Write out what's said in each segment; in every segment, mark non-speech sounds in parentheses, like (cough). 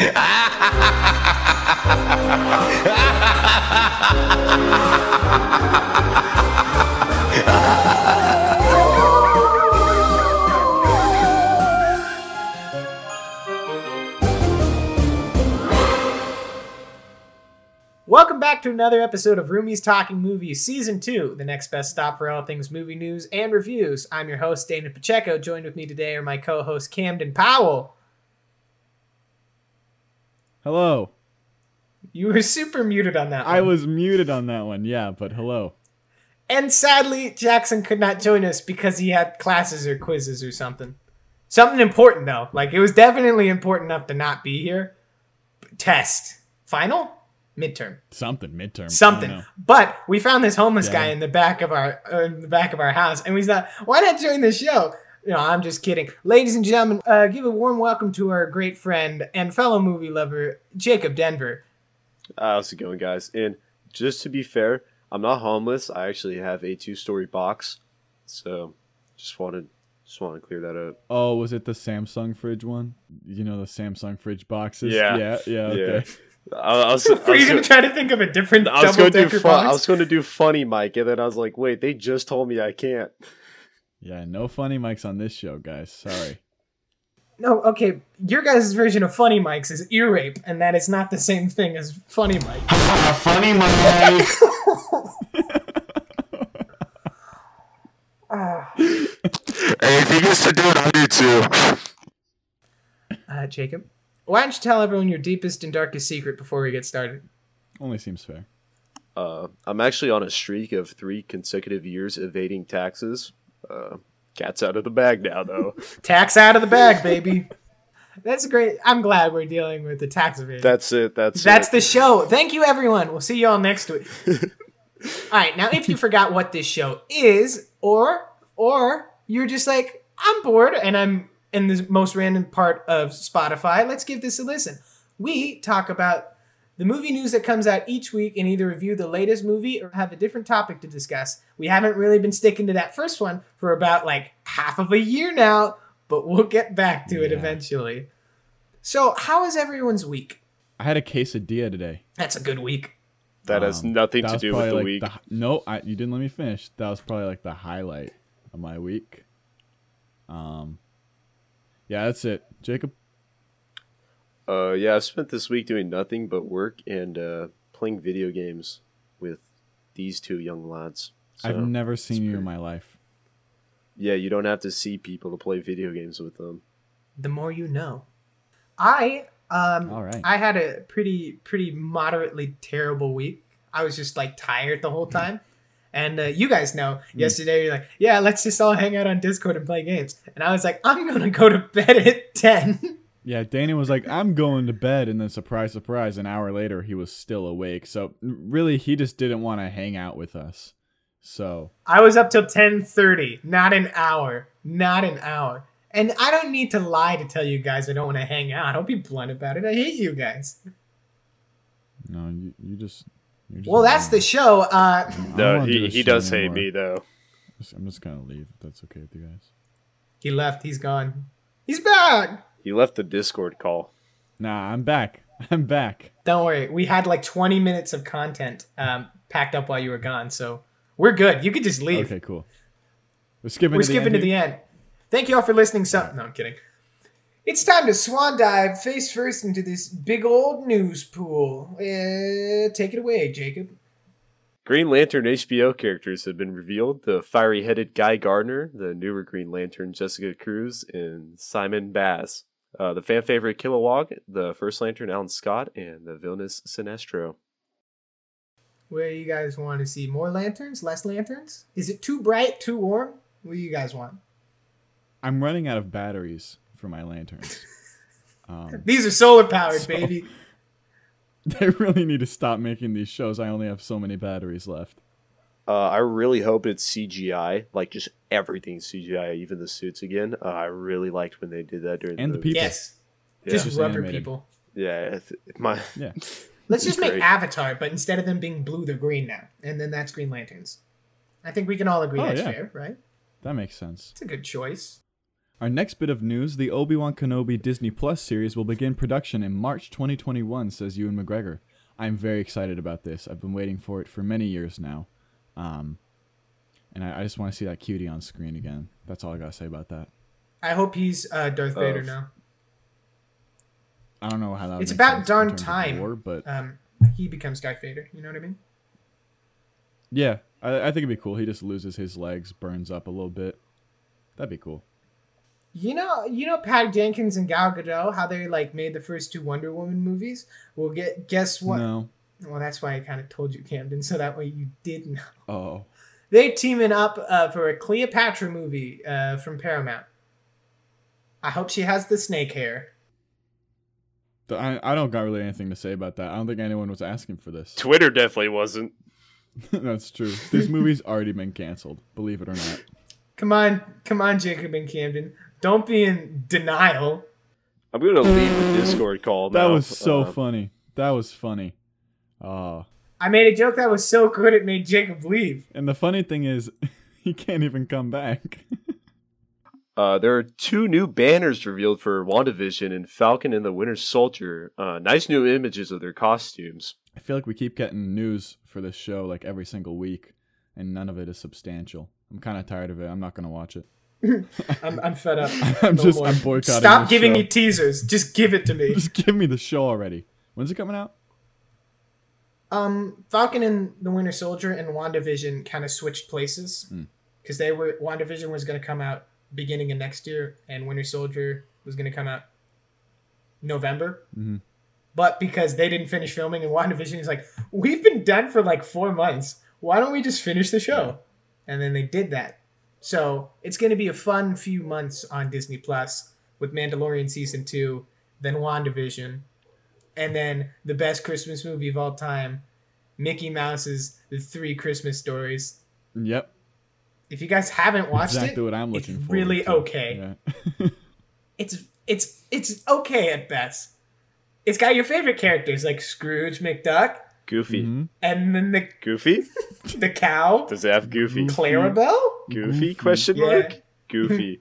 Welcome back to another episode of Roomies Talking Movies, Season 2, the next best stop for all things movie news and reviews. I'm your host, Dana Pacheco. Joined with me today are my co host, Camden Powell. Hello. You were super muted on that one. I was muted on that one, yeah, but hello. And sadly, Jackson could not join us because he had classes or quizzes or something. Something important, though. Like, it was definitely important enough to not be here. Test. Final? Midterm. Something midterm. Something. But we found this homeless Yeah. guy in the back of our uh, in the back of our house, and we thought, why not join the show? You know, I'm just kidding. Ladies and gentlemen, uh, give a warm welcome to our great friend and fellow movie lover, Jacob Denver. Uh, how's it going, guys? And just to be fair, I'm not homeless. I actually have a two-story box, so just wanted just want to clear that up. Oh, was it the Samsung fridge one? You know the Samsung fridge boxes? Yeah. Yeah, yeah, okay. (laughs) I, I was, I Were you was, gonna gonna, try to think of a different I was going to do decker fun, I was going to do funny, Mike, and then I was like, wait, they just told me I can't. Yeah, no funny mics on this show, guys. Sorry. (laughs) No, okay. Your guys' version of funny mics is ear rape, and that is not the same thing as funny mic. (laughs) Funny Mike. (laughs) Ah, hey, if he gets to do it, I do too. uh, Jacob, why don't you tell everyone your deepest and darkest secret before we get started? Only seems fair. Uh, I'm actually on a streak of three consecutive years evading taxes. Uh, cat's out of the bag now, though. (laughs) Tax out of the bag, baby. That's great. I'm glad we're dealing with the tax evasion. That's it. That's That's it. the show. Thank you, everyone. We'll see you all next week. (laughs) all right, now if you forgot what this show is, or or you're just like I'm bored and I'm in the most random part of Spotify, let's give this a listen. We talk about the movie news that comes out each week and either review the latest movie or have a different topic to discuss. We haven't really been sticking to that first one for about like half of a year now, but we'll get back to it eventually. So, how is everyone's week? I had a quesadilla today. That's a good week. that has Um, nothing that to do with probably the like week. The, no, I, you didn't let me finish. That was probably like the highlight of my week. Um, yeah, that's it. Jacob, Uh, yeah, I've spent this week doing nothing but work and uh, playing video games with these two young lads. I've never seen you in my life. yeah, you don't have to see people to play video games with them. the more you know. I um All right. I had a pretty pretty moderately terrible week. I was just like tired the whole (laughs) time. And uh, you guys know, yesterday you're like, yeah, let's just all hang out on Discord and play games. And I was like, I'm gonna go to bed at ten. (laughs) Yeah, Danny was like, "I'm going to bed," and then surprise, surprise, an hour later he was still awake. So really, he just didn't want to hang out with us. So I was up till ten thirty, not an hour, not an hour. And I don't need to lie to tell you guys I don't want to hang out. I'll be blunt about it. I hate you guys. no, you, you just. You're just Well, that's the show. Uh, No, wanna do he, this he shit does hate me though. I'm just gonna leave. If that's okay with you guys. he left. He's gone. He's back. He left the Discord call. Nah, I'm back. (laughs) I'm back. Don't worry. We had like 20 minutes of content um, packed up while you were gone, so we're good. You could just leave. Okay, cool. We're skipping. we're to the skipping end to the end. Thank you all for listening. Some no, I'm kidding. It's time to swan dive face first into this big old news pool. Uh, take it away, Jacob. Green Lantern HBO characters have been revealed. The fiery headed Guy Gardner, the newer Green Lantern Jessica Cruz, and Simon Baz. Uh, the fan favorite Kilowog, the first Lantern Alan Scott, and the villainous Sinestro. Where you guys want to see more lanterns, less lanterns? Is it too bright, too warm? What do you guys want? I'm running out of batteries for my lanterns. (laughs) Um, These are solar powered, So- baby. (laughs) they really need to stop making these shows. I only have so many batteries left. Uh, I really hope it's CGI, like just everything CGI, even the suits again. Uh, I really liked when they did that during And the the people. Yes, Yeah, just Just rubber animated. people. yeah. if- if My Yeah. (laughs) Let's just make Great. Avatar, but instead of them being blue, they're green now, and then that's Green Lanterns. I think we can all agree Oh, that's yeah. fair, right? That makes sense. It's a good choice. Our next bit of news the Obi Wan Kenobi Disney Plus series will begin production in March 2021, says Ewan McGregor. I'm very excited about this. I've been waiting for it for many years now. Um, and I, I just want to see that cutie on screen again. That's all I got to say about that. I hope he's uh, Darth. Vader now. I don't know how that. would It's make about sense in darn terms of time. lore, but Um, he becomes Guy Vader. You know what I mean? yeah, I, I think it'd be cool. He just loses his legs, burns up a little bit. That'd be cool. You know, you know Pat Jenkins and Gal Gadot, how they like made the first two Wonder Woman movies. Well, get guess what? No. Well, that's why I kind of told you, Camden, so that way you didn't. know. Oh. They're teaming up uh, for a Cleopatra movie uh, from Paramount. I hope she has the snake hair. I, I don't got really anything to say about that. I don't think anyone was asking for this. (laughs) Twitter definitely wasn't. That's true. This movie's already been canceled, believe it or not. Come on, come on, Jacob and Camden. Don't be in denial. I'm gonna leave the Discord call. That was so Uh, funny. That was funny. Oh. I made a joke that was so good it made Jacob leave. And the funny thing is, (laughs) he can't even come back. Uh, there are two new banners revealed for WandaVision and Falcon and the Winter Soldier. Uh, nice new images of their costumes. I feel like we keep getting news for this show like every single week, and none of it is substantial. I'm kind of tired of it. I'm not gonna watch it. (laughs) I'm, I'm fed up. (laughs) I'm No just more. I'm boycotting. Stop this giving show. me teasers. Just give it to me. Just give me the show already. When's it coming out? Um, Falcon and the Winter Soldier and WandaVision kind of switched places Hmm. because they were WandaVision was going to come out beginning of next year, and Winter Soldier was going to come out November. Mhm. But because they didn't finish filming, and WandaVision is like, we've been done for like four months. Why don't we just finish the show? And then they did that. So it's going to be a fun few months on Disney Plus with Mandalorian season two, then WandaVision, and then the best Christmas movie of all time, Mickey Mouse's The Three Christmas Stories. Yep. If you guys haven't watched exactly it, what I'm it's looking for. really okay. Yeah. (laughs) it's it's it's okay at best. It's got your favorite characters like Scrooge McDuck, Goofy. Mhm. and then the Goofy? (laughs) the cow, Does it have Goofy? Clarabelle. Goofy? Goofy. Question Yeah. mark. (laughs) Goofy.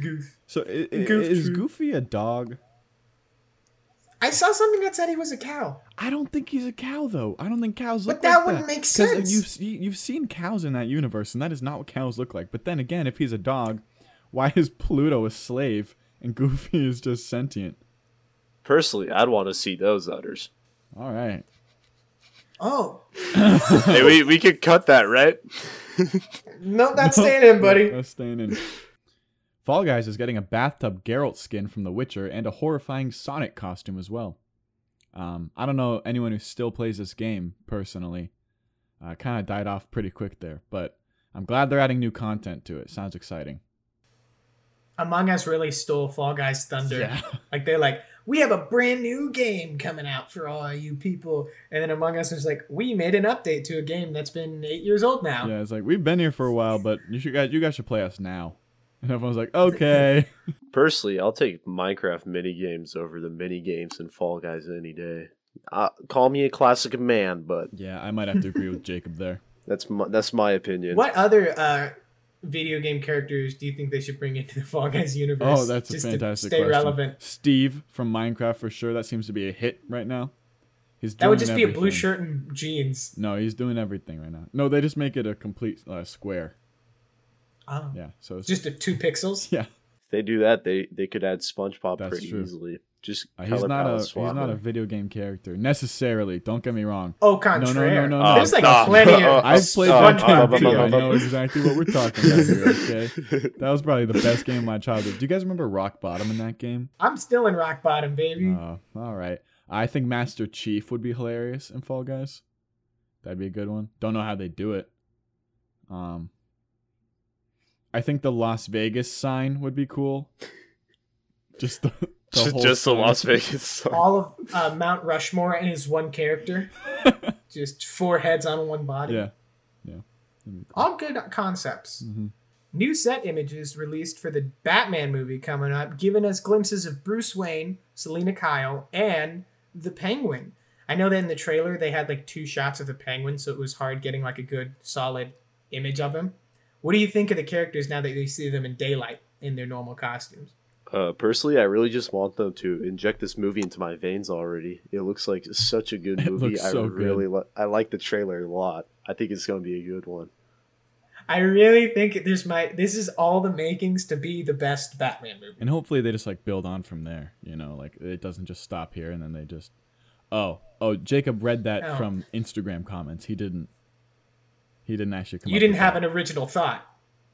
Goof. So i- i- is. Goofy a dog? I saw something that said he was a cow. I don't think he's a cow though. I don't think cows look. But look that like wouldn't that. make 'Cause sense. You've you've seen cows in that universe, and that is not what cows look like. But then again, if he's a dog, why is Pluto a slave and Goofy is just sentient? Personally, I'd want to see those udders. All right. Oh hey, we, we could cut that, right? (laughs) no, that's (laughs) staying in, buddy. That's staying in. Fall Guys is getting a bathtub Geralt skin from The Witcher and a horrifying Sonic costume as well. Um, I don't know anyone who still plays this game personally. Uh, kind of died off pretty quick there, but I'm glad they're adding new content to it. Sounds exciting. Among Us really stole Fall Guys thunder. (laughs) Like they're like, we have a brand new game coming out for all you people, and then Among Us was like, we made an update to a game that's been eight years old now. Yeah, it's like we've been here for a while, but you should guys you guys should play us now. And everyone's like, okay. (laughs) Personally, I'll take Minecraft mini games over the mini games in Fall Guys any day. Uh, call me a classic man, but yeah, I might have to agree with Jacob there. (laughs) that's my, that's my opinion. What other uh, video game characters do you think they should bring into the Fall Guys universe? Oh, that's a fantastic to stay question. relevant. Steve from Minecraft for sure. That seems to be a hit right now. He's That would doing just be a blue shirt and jeans. No, he's doing everything right now. No, they just make it a complete uh, square. Oh. Yeah, so it's Just a two pixels. (laughs) yeah. If they do that, they they could add SpongeBob That's pretty true. easily. Just Uh, he's color not a palette he's swap not a video game character necessarily. Don't get me wrong. Oh, no, no, no, no, There's like no. plenty Oh, of. (laughs) I've played oh, that oh, game oh, too. oh, oh, I know oh. (laughs) exactly what we're talking about here. Okay, that was probably the best game of my childhood. Do you guys remember Rock Bottom in that game? I'm still in rock bottom, baby. Uh, all right. I think Master Chief would be hilarious in Fall Guys. That'd be a good one. Don't know how they do it. Um, I think the Las Vegas sign would be cool. Just the, (laughs) the just, whole just the. Las Vegas. song. All of uh, Mount Rushmore and his one character. (laughs) just four heads on one body. yeah, yeah. Cool. All good concepts. Mhm. New set images released for the Batman movie coming up, giving us glimpses of Bruce Wayne, Selina Kyle, and the Penguin. I know that in the trailer they had like two shots of the Penguin, so it was hard getting like a good solid image of him. What do you think of the characters now that you see them in daylight? in their normal costumes. Uh, personally, I really just want them to inject this movie into my veins already. It looks like such a good (laughs) It movie. looks I so really good. li- I like the trailer a lot. I think it's going to be a good one. I really think this might this is all the makings to be the best Batman movie. And hopefully they just like build on from there. You know, like it doesn't just stop here and then they just. Oh, oh! Jacob read that Oh. from Instagram comments. He didn't. He didn't actually come. You up didn't with have that. an original thought.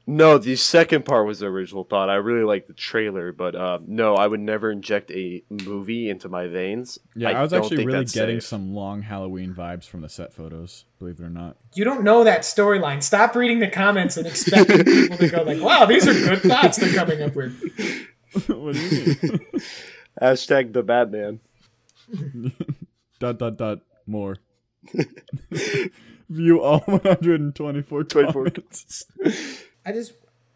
No, the second part was the original thought. I really like the trailer, but uh, no, I would never inject a movie into my veins. Yeah, I, was don't actually really getting safe. some long Halloween vibes from the set photos. Believe it or not. You don't know that storyline. Stop reading the comments and expecting people to go like, (laughs) "Wow, these are good thoughts they're coming up with." (laughs) what do you mean? (laughs) Hashtag the Batman. dot dot dot more. View all (laughs) 124 24. comments. I just,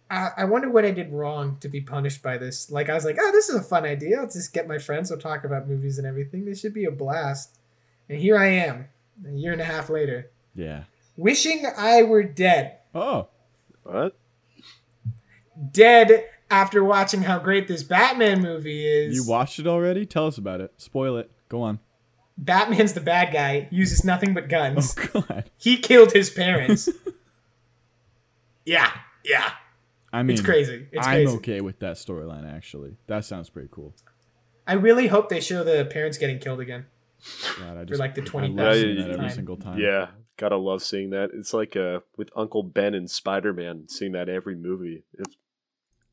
I, I wonder what I did wrong to be punished by this. Like I was like, "Oh, this is a fun idea. I'll just get my friends to talk about movies and everything. This should be a blast." And here I am, a year and a half later, Yeah. wishing I were dead. Oh, What? Dead after watching how great this Batman movie is. you watched it already? Tell us about it. Spoil it. Go on. Batman's the bad guy, uses nothing but guns. Oh God. He killed his parents. (laughs) yeah, yeah. I mean, It's crazy. It's I'm crazy. okay with that storyline. Actually, that sounds pretty cool. I really hope they show the parents getting killed again. God, I For like the I 20,000th love seeing that every time. single time. Yeah, gotta love seeing that. It's like uh, with Uncle Ben and Spider Man, seeing that every movie. It's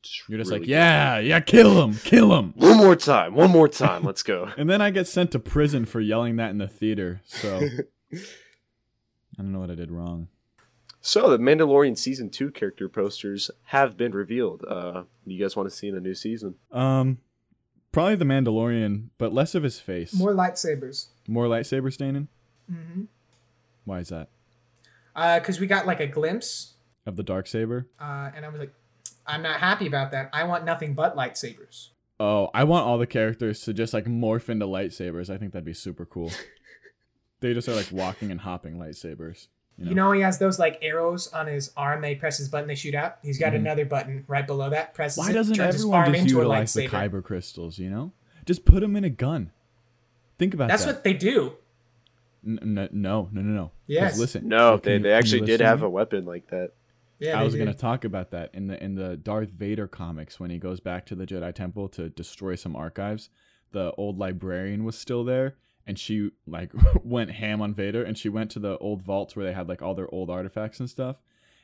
just You're just really like, good. yeah, yeah, kill him, kill him. One more time, one more time. Let's go. (laughs) And then I get sent to prison for yelling that in the theater. So (laughs) I don't know what I did wrong. So the Mandalorian season two character posters have been revealed. Uh, you guys want to see in the new season? Um, probably the Mandalorian, but less of his face. More lightsabers. More lightsaber staining. Mm-hmm. Why is that? Uh, because we got like a glimpse, Of the dark saber. uh, and I was like, I'm not happy about that. I want nothing but lightsabers. Oh, I want all the characters to just like morph into lightsabers. I think that'd be super cool. (laughs) they just are like walking and hopping lightsabers. You know? You know, he has those like arrows on his arm. They press his button, they shoot out. He's got Mhm. another button right below that. Presses Why it, doesn't turns his everyone arm just into a utilize the lightsaber. kyber crystals? You know, just put them in a gun. Think about That's that. That's what they do. N- n- no, no, no, no. 'Cause Yes. Listen. No, they, you- they actually did have a weapon like that. Yeah, I was going to talk about that in the in the Darth Vader comics when he goes back to the Jedi Temple to destroy some archives. The old librarian was still there, and she like (laughs) went ham on Vader, and she went to the old vaults where they had like all their old artifacts and stuff.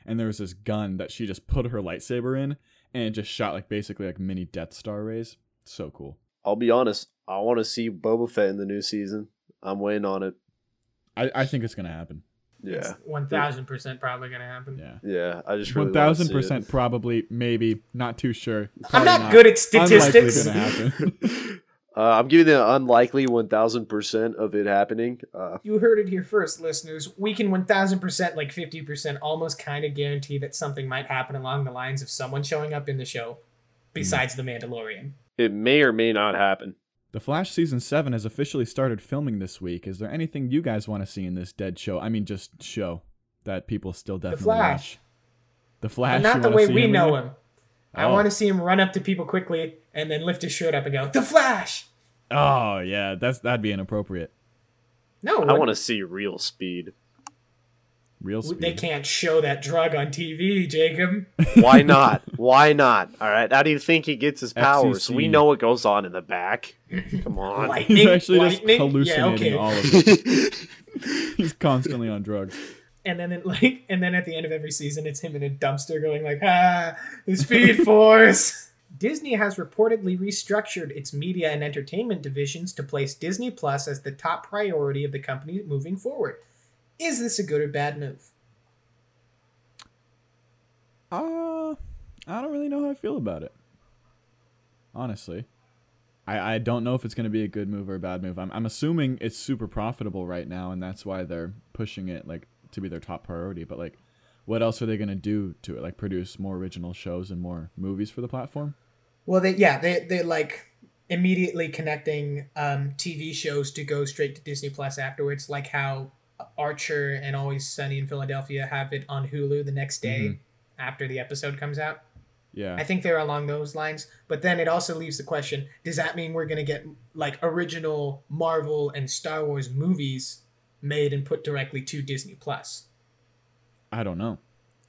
And there was this gun that she just put her lightsaber in, and it just shot like basically like mini Death Star rays. So cool. I'll be honest. I want to see Boba Fett in the new season. I'm waiting on it. I, I think it's gonna happen. Yeah, one thousand percent probably gonna happen. Yeah. yeah. I just really One wanna thousand see it. percent probably, maybe, not too sure. I'm Probably not, good at statistics. (laughs) (laughs) Uh, I'm giving the unlikely 1,000% of it happening. Uh, You heard it here first, listeners. We can 1000%, like 50%, almost kind of guarantee that something might happen along the lines of someone showing up in the show besides The Mandalorian. it may or may not happen. The Flash season 7 has officially started filming this week. Is there anything you guys want to see in this dead show? I mean, just show that people still definitely the Flash. watch. The Flash. But not the way we in know there? him. I Oh. want to see him run up to people quickly and then lift his shirt up and go, The Flash! Oh yeah, that's that'd be inappropriate. No, I want to see real speed. Real speed. they can't show that drug on TV, Jacob. (laughs) Why not? Why not? All right. How do you think he gets his powers? FCC. We know what goes on in the back. Come on. (laughs) Lightning, He's actually just hallucinating yeah, okay. all of it. (laughs) He's constantly on drugs. and then it, like and then at the end of every season it's him in a dumpster going like ah the speed force disney has reportedly restructured its media and entertainment divisions to place disney plus as the top priority of the company moving forward is this a good or bad move Uh, I don't really know how I feel about it. Honestly. I, I don't know if it's going to be a good move or a bad move. I'm, I'm assuming it's super profitable right now, and that's why they're pushing it like to be their top priority. But like, what else are they going to do to it? Like produce more original shows and more movies for the platform? well they yeah they they like immediately connecting um tv shows to go straight to disney plus afterwards like how archer and always sunny in philadelphia have it on hulu the next day Mhm. after the episode comes out Yeah. I think they're along those lines. But then it also leaves the question: Does that mean we're gonna get like original Marvel and Star Wars movies made and put directly to Disney Plus? I don't know.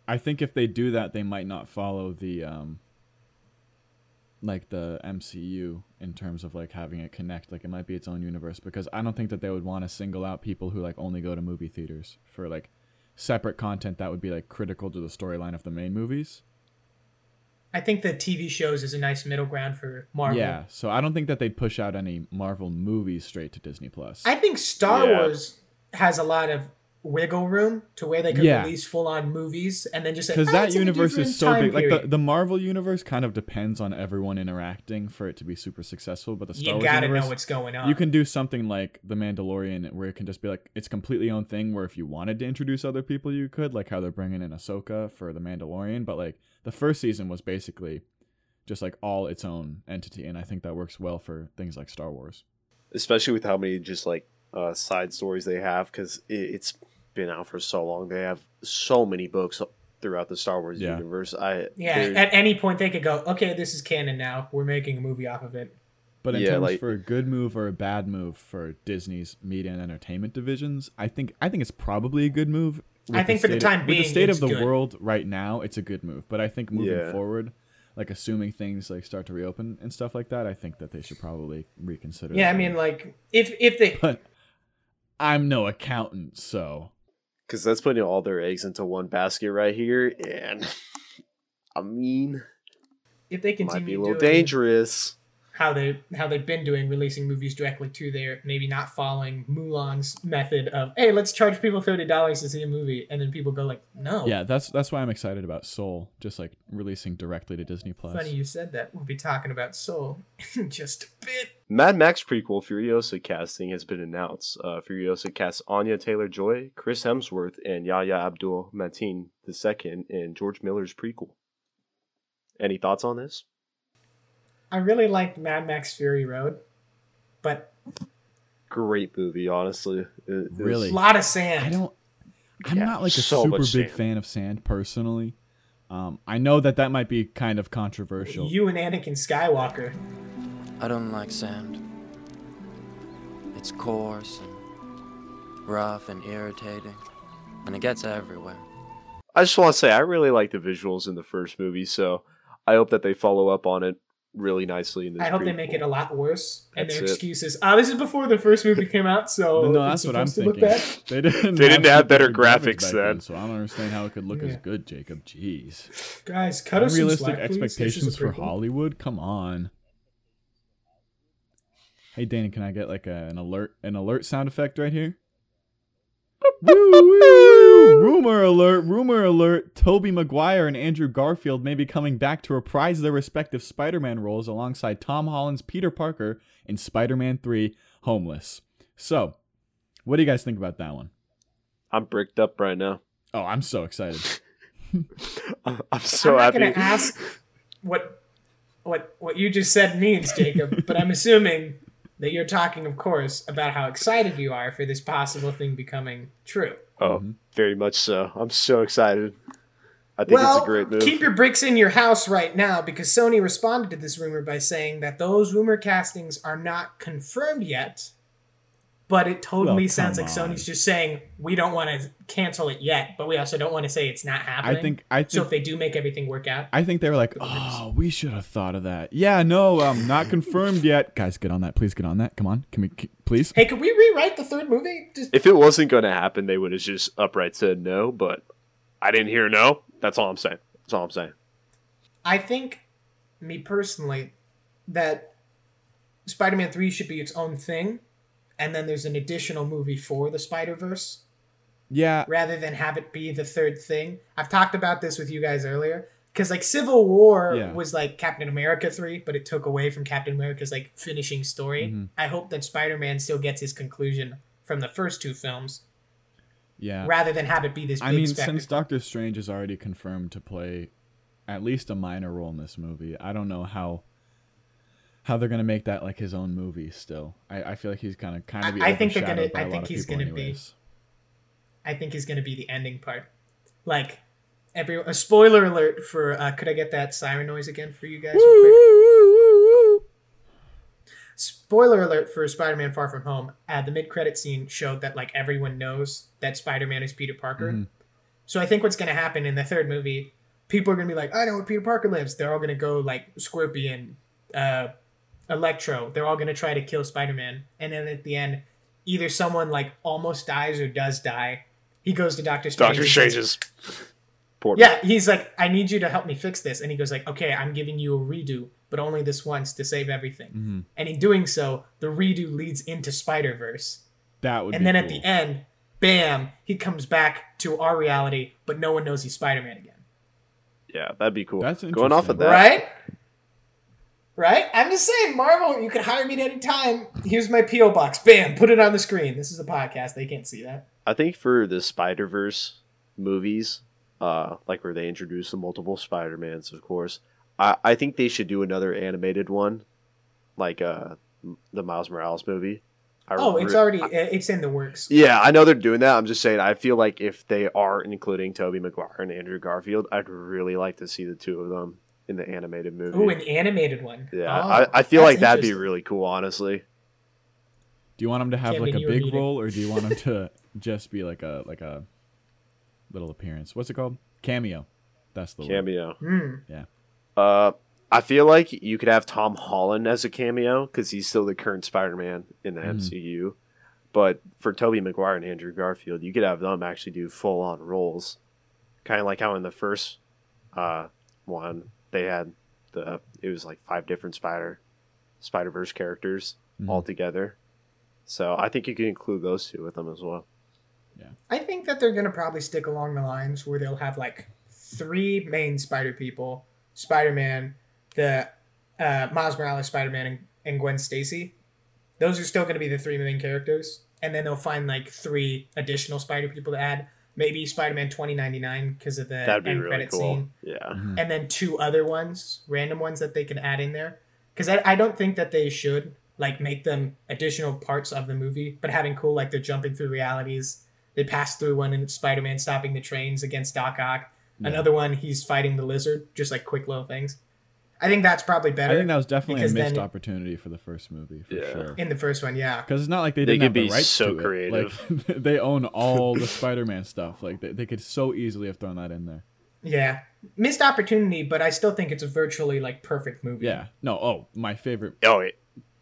I think if they do that, they might not follow the um like the MCU in terms of like having it connect. Like it might be its own universe because I don't think that they would want to single out people who like only go to movie theaters for like separate content that would be like critical to the storyline of the main movies. I think the TV shows is a nice middle ground for Marvel. Yeah, so I don't think that they'd push out any Marvel movies straight to Disney Plus. I think Star Yeah. Wars has a lot of wiggle room to where they could Yeah. release full on movies and then just say, because "Oh, that it's in a universe is so time big like the, the marvel universe kind of depends on everyone interacting for it to be super successful but the star you wars gotta universe know what's going on. you can do something like the mandalorian where it can just be like it's completely own thing where if you wanted to introduce other people you could like how they're bringing in ahsoka for the mandalorian but like the first season was basically just like all its own entity and i think that works well for things like star wars especially with how many just like uh, side stories they have because it, it's been out for so long. They have so many books throughout the Star Wars Yeah. universe. I yeah, at any point they could go, okay, this is canon now. We're making a movie off of it. But in Yeah, terms like- for a good move or a bad move for Disney's media and entertainment divisions, I think I think it's probably a good move. I With think for the time of, being, with the state it's of the good. world right now, it's a good move. But I think moving Yeah. forward, like assuming things like start to reopen and stuff like that, I think that they should probably reconsider. Yeah, I mean, move. like if if they but I'm no accountant, so because that's putting all their eggs into one basket right here, and I mean, if they continue, might be a little dangerous. how they how they've been doing releasing movies directly to their maybe not following Mulan's method of hey let's charge people thirty dollars to see a movie and then people go like no yeah, that's that's why I'm excited about Soul, just like releasing directly to Disney Plus. funny you said that we'll be talking about Soul (laughs) in just a bit Mad Max prequel Furiosa casting has been announced. Uh, Furiosa casts Anya Taylor Joy, Chris Hemsworth, and Yahya Abdul Mateen II in George Miller's prequel. Any thoughts on this? I really liked Mad Max Fury Road but Great movie, honestly. It- it Really? a lot of sand I don't. I'm Yeah, not like a so super big sand. fan of sand personally. Um, I know that that might be kind of controversial. you and Anakin Skywalker I don't like sand. It's coarse and rough and irritating, and it gets everywhere. I just want to say I really like the visuals in the first movie, so I hope that they follow up on it really nicely in this. I hope they make it a lot worse and That's their excuses oh this is before the first movie (laughs) came out so no, it's that's what I'm supposed to thinking. look. They didn't. (laughs) They didn't have better super graphics back then. so I don't understand how it could look as good, Jacob. Jeez, guys cut us some unrealistic slack, please. This is a expectations for. Hollywood. Come on. Hey Danny, can I get like a, an alert an alert sound effect right here? (laughs) woo, woo! Rumor alert! Rumor alert! Tobey Maguire and Andrew Garfield may be coming back to reprise their respective Spider-Man roles alongside Tom Holland's Peter Parker in Spider-Man 3: Homeless. So, what do you guys think about that one? I'm bricked up right now. Oh, I'm so excited. I'm, (laughs) (laughs) I'm so I'm not happy. going to ask what what what you just said means, Jacob, but I'm assuming that you're talking, of course, about how excited you are for this possible thing becoming true. Oh, Mhm. very much so. I'm so excited. I think well, it's a great move. keep your bricks in your house right now because Sony responded to this rumor by saying that those rumor castings are not confirmed yet. But it totally Well, sounds like on. Sony's just saying we don't want to cancel it yet, but we also don't want to say it's not happening. I happening. think I so. If they do make everything work out, I think they were like, "Oh, we should have thought of that." Yeah, no, um, not (laughs) confirmed yet. Guys, get on that. Please get on that. Come on, can we, c- please? hey, can we rewrite the third movie? Just if it wasn't going to happen, they would have just upright said no. But I didn't hear no. That's all I'm saying. That's all I'm saying. I think, me personally, that Spider Man 3 should be its own thing, and then there's an additional movie for the Spider Verse, Yeah, rather than have it be the third thing. I've talked about this with you guys earlier. Because, like, Civil War Yeah. was like Captain America 3, but it took away from Captain America's, like, finishing story. Mhm. I hope that Spider Man still gets his conclusion from the first two films, yeah. rather than have it be this big I mean, spectacle. since Doctor Strange is already confirmed to play at least a minor role in this movie, I don't know how how they're gonna make that like his own movie. Still, I, I feel like he's kind of kind of be I- think they're gonna- I think he's gonna be- I think he's going to be the ending part. Like, every a spoiler alert for uh, could I get that siren noise again for you guys? real quick? Spoiler alert for Spider-Man: Far From Home. Uh, the mid-credit scene showed that like everyone knows that Spider-Man is Peter Parker. Mhm. So I think what's going to happen in the third movie, people are going to be like, I know where Peter Parker lives. They're all going to go like Scorpion, uh, Electro. They're all going to try to kill Spider-Man, and then at the end, either someone like almost dies or does die. He goes to Doctor Strange. Doctor Strange's. Poor Yeah, he's like, I need you to help me fix this, and he goes like, Okay, I'm giving you a redo, but only this once to save everything. Mhm. And in doing so, the redo leads into Spider Verse. That would. And be then at the end, bam, he comes back to our reality, but no one knows he's Spider Man again. Yeah, that'd be cool. That's Going off of that. Right? Right? I'm just saying, Marvel, you can hire me at any time. Here's my P.O. box. Bam, put it on the screen. This is a podcast. They can't see that. I think for the Spider Verse movies, uh, like where they introduce the multiple Spider Mans, of course, I, I think they should do another animated one, like uh, the Miles Morales movie. I Oh, it's re- already, it's in the works. Yeah, I know they're doing that. I'm just saying, I feel like if they are including Tobey Maguire and Andrew Garfield, I'd really like to see the two of them in the animated movie. Ooh, an animated one. yeah, Oh, I, I feel like that'd be really cool, honestly. Do you want him to have Can't like a be you or big need role, or do you want him to (laughs) just be like a like a little appearance? What's it called? Cameo. That's the word. Cameo. Yeah. Uh, I feel like you could have Tom Holland as a cameo because he's still the current Spider-Man in the Mhm. MCU. But for Tobey Maguire and Andrew Garfield, you could have them actually do full-on roles, kind of like how in the first uh, one they had the it was like five different Spider Spider Verse characters Mhm. all together. So I think you can include those two with them as well. Yeah. I think that they're gonna probably stick along the lines where they'll have like three main Spider people: Spider Man, the uh, Miles Morales Spider Man, and, and Gwen Stacy. Those are still gonna be the three main characters, and then they'll find like three additional Spider people to add. Maybe Spider Man twenty ninety nine because of the That'd be end really credit cool. scene, Yeah. Mhm. and then two other ones, random ones that they can add in there. Because I, I don't think that they should like make them additional parts of the movie, but having cool like they're jumping through realities. They pass through one and Spider Man stopping the trains against Doc Ock. Yeah. Another one he's fighting the lizard, just like quick little things. I think that's probably better. I think that was definitely a missed then- opportunity for the first movie for Yeah. sure. in the first one, yeah. Because it's not like they They didn't could have the be rights so to creative. it. Like (laughs) they own all the (laughs) Spider-Man stuff. Like they, they could so easily have thrown that in there. Yeah. Missed opportunity, but I still think it's a virtually like perfect movie. Yeah. No. Oh, my favorite. Oh, it,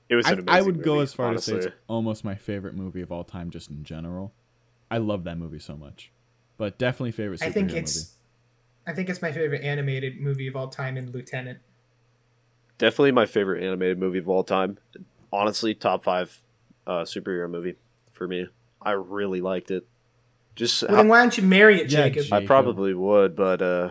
it was I, amazing I would go as far honestly. to say it's almost my favorite movie of all time, just in general. I love that movie so much, but definitely favorite I think movie. it's I think it's my favorite animated movie of all time in Lieutenant. Definitely my favorite animated movie of all time. Honestly, top five uh, superhero movie for me. I really liked it. Just Well, how, then why don't you marry it, Yeah, Jacob? Jake. I probably would, but uh,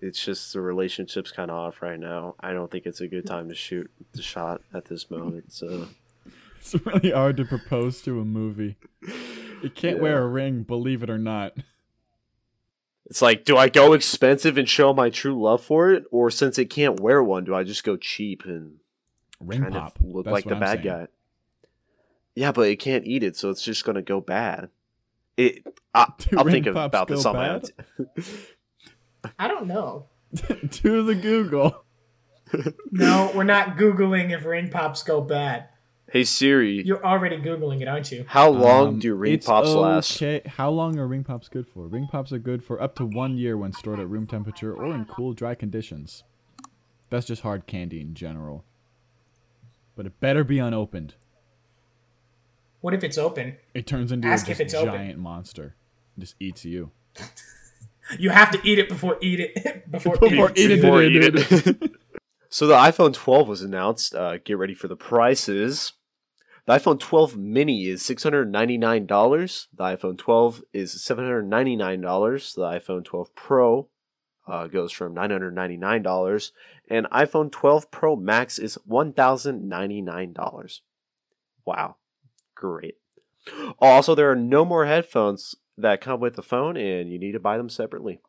it's just the relationship's kind of off right now. I don't think it's a good time to shoot the shot at this moment. So (laughs) It's really hard to propose to a movie. You can't Yeah. wear a ring, believe it or not. It's like, do I go expensive and show my true love for it, or since it can't wear one, do I just go cheap and Ring kind pop. of look That's like the I'm bad saying. guy? Yeah, but it can't eat it, so it's just gonna go bad. It. I, (laughs) Do I'll ring think pops about this go on my bad? own. (laughs) I don't know. (laughs) to the Google. No, we're not Googling if ring pops go bad. Hey Siri, You're already Googling it, aren't you? how long Um, do ring it's pops last? okay. How long are ring pops good for? Ring pops are good for up to one year when stored at room temperature or in cool, dry conditions. That's just hard candy in general. But it better be unopened. What if it's open? It turns into Ask a if just it's open. giant monster. It just eats you. (laughs) You have to eat it before eat it (laughs) before, Before eat it. eat it. Before eat it. (laughs) so the iPhone 12 was announced. Uh, get ready for the prices. The iPhone 12 mini is $699. The iPhone 12 is $799. The iPhone 12 Pro uh, goes from $999. And iPhone 12 Pro Max is $1,099. Wow. Great. Also, there are no more headphones that come with the phone, and you need to buy them separately.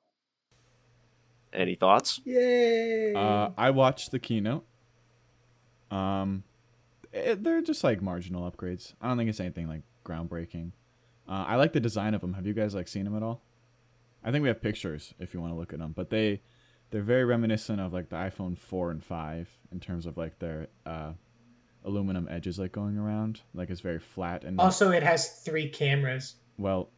Any thoughts? Yay! Uh, I watched the keynote. Um, it, they're just like marginal upgrades. I don't think it's anything like groundbreaking. Uh, I like the design of them. Have you guys like seen them at all? I think we have pictures if you want to look at them, but they they're very reminiscent of like the iPhone 4 and 5 in terms of like their uh, aluminum edges like going around. Like it's very flat and Also, it has three cameras. well,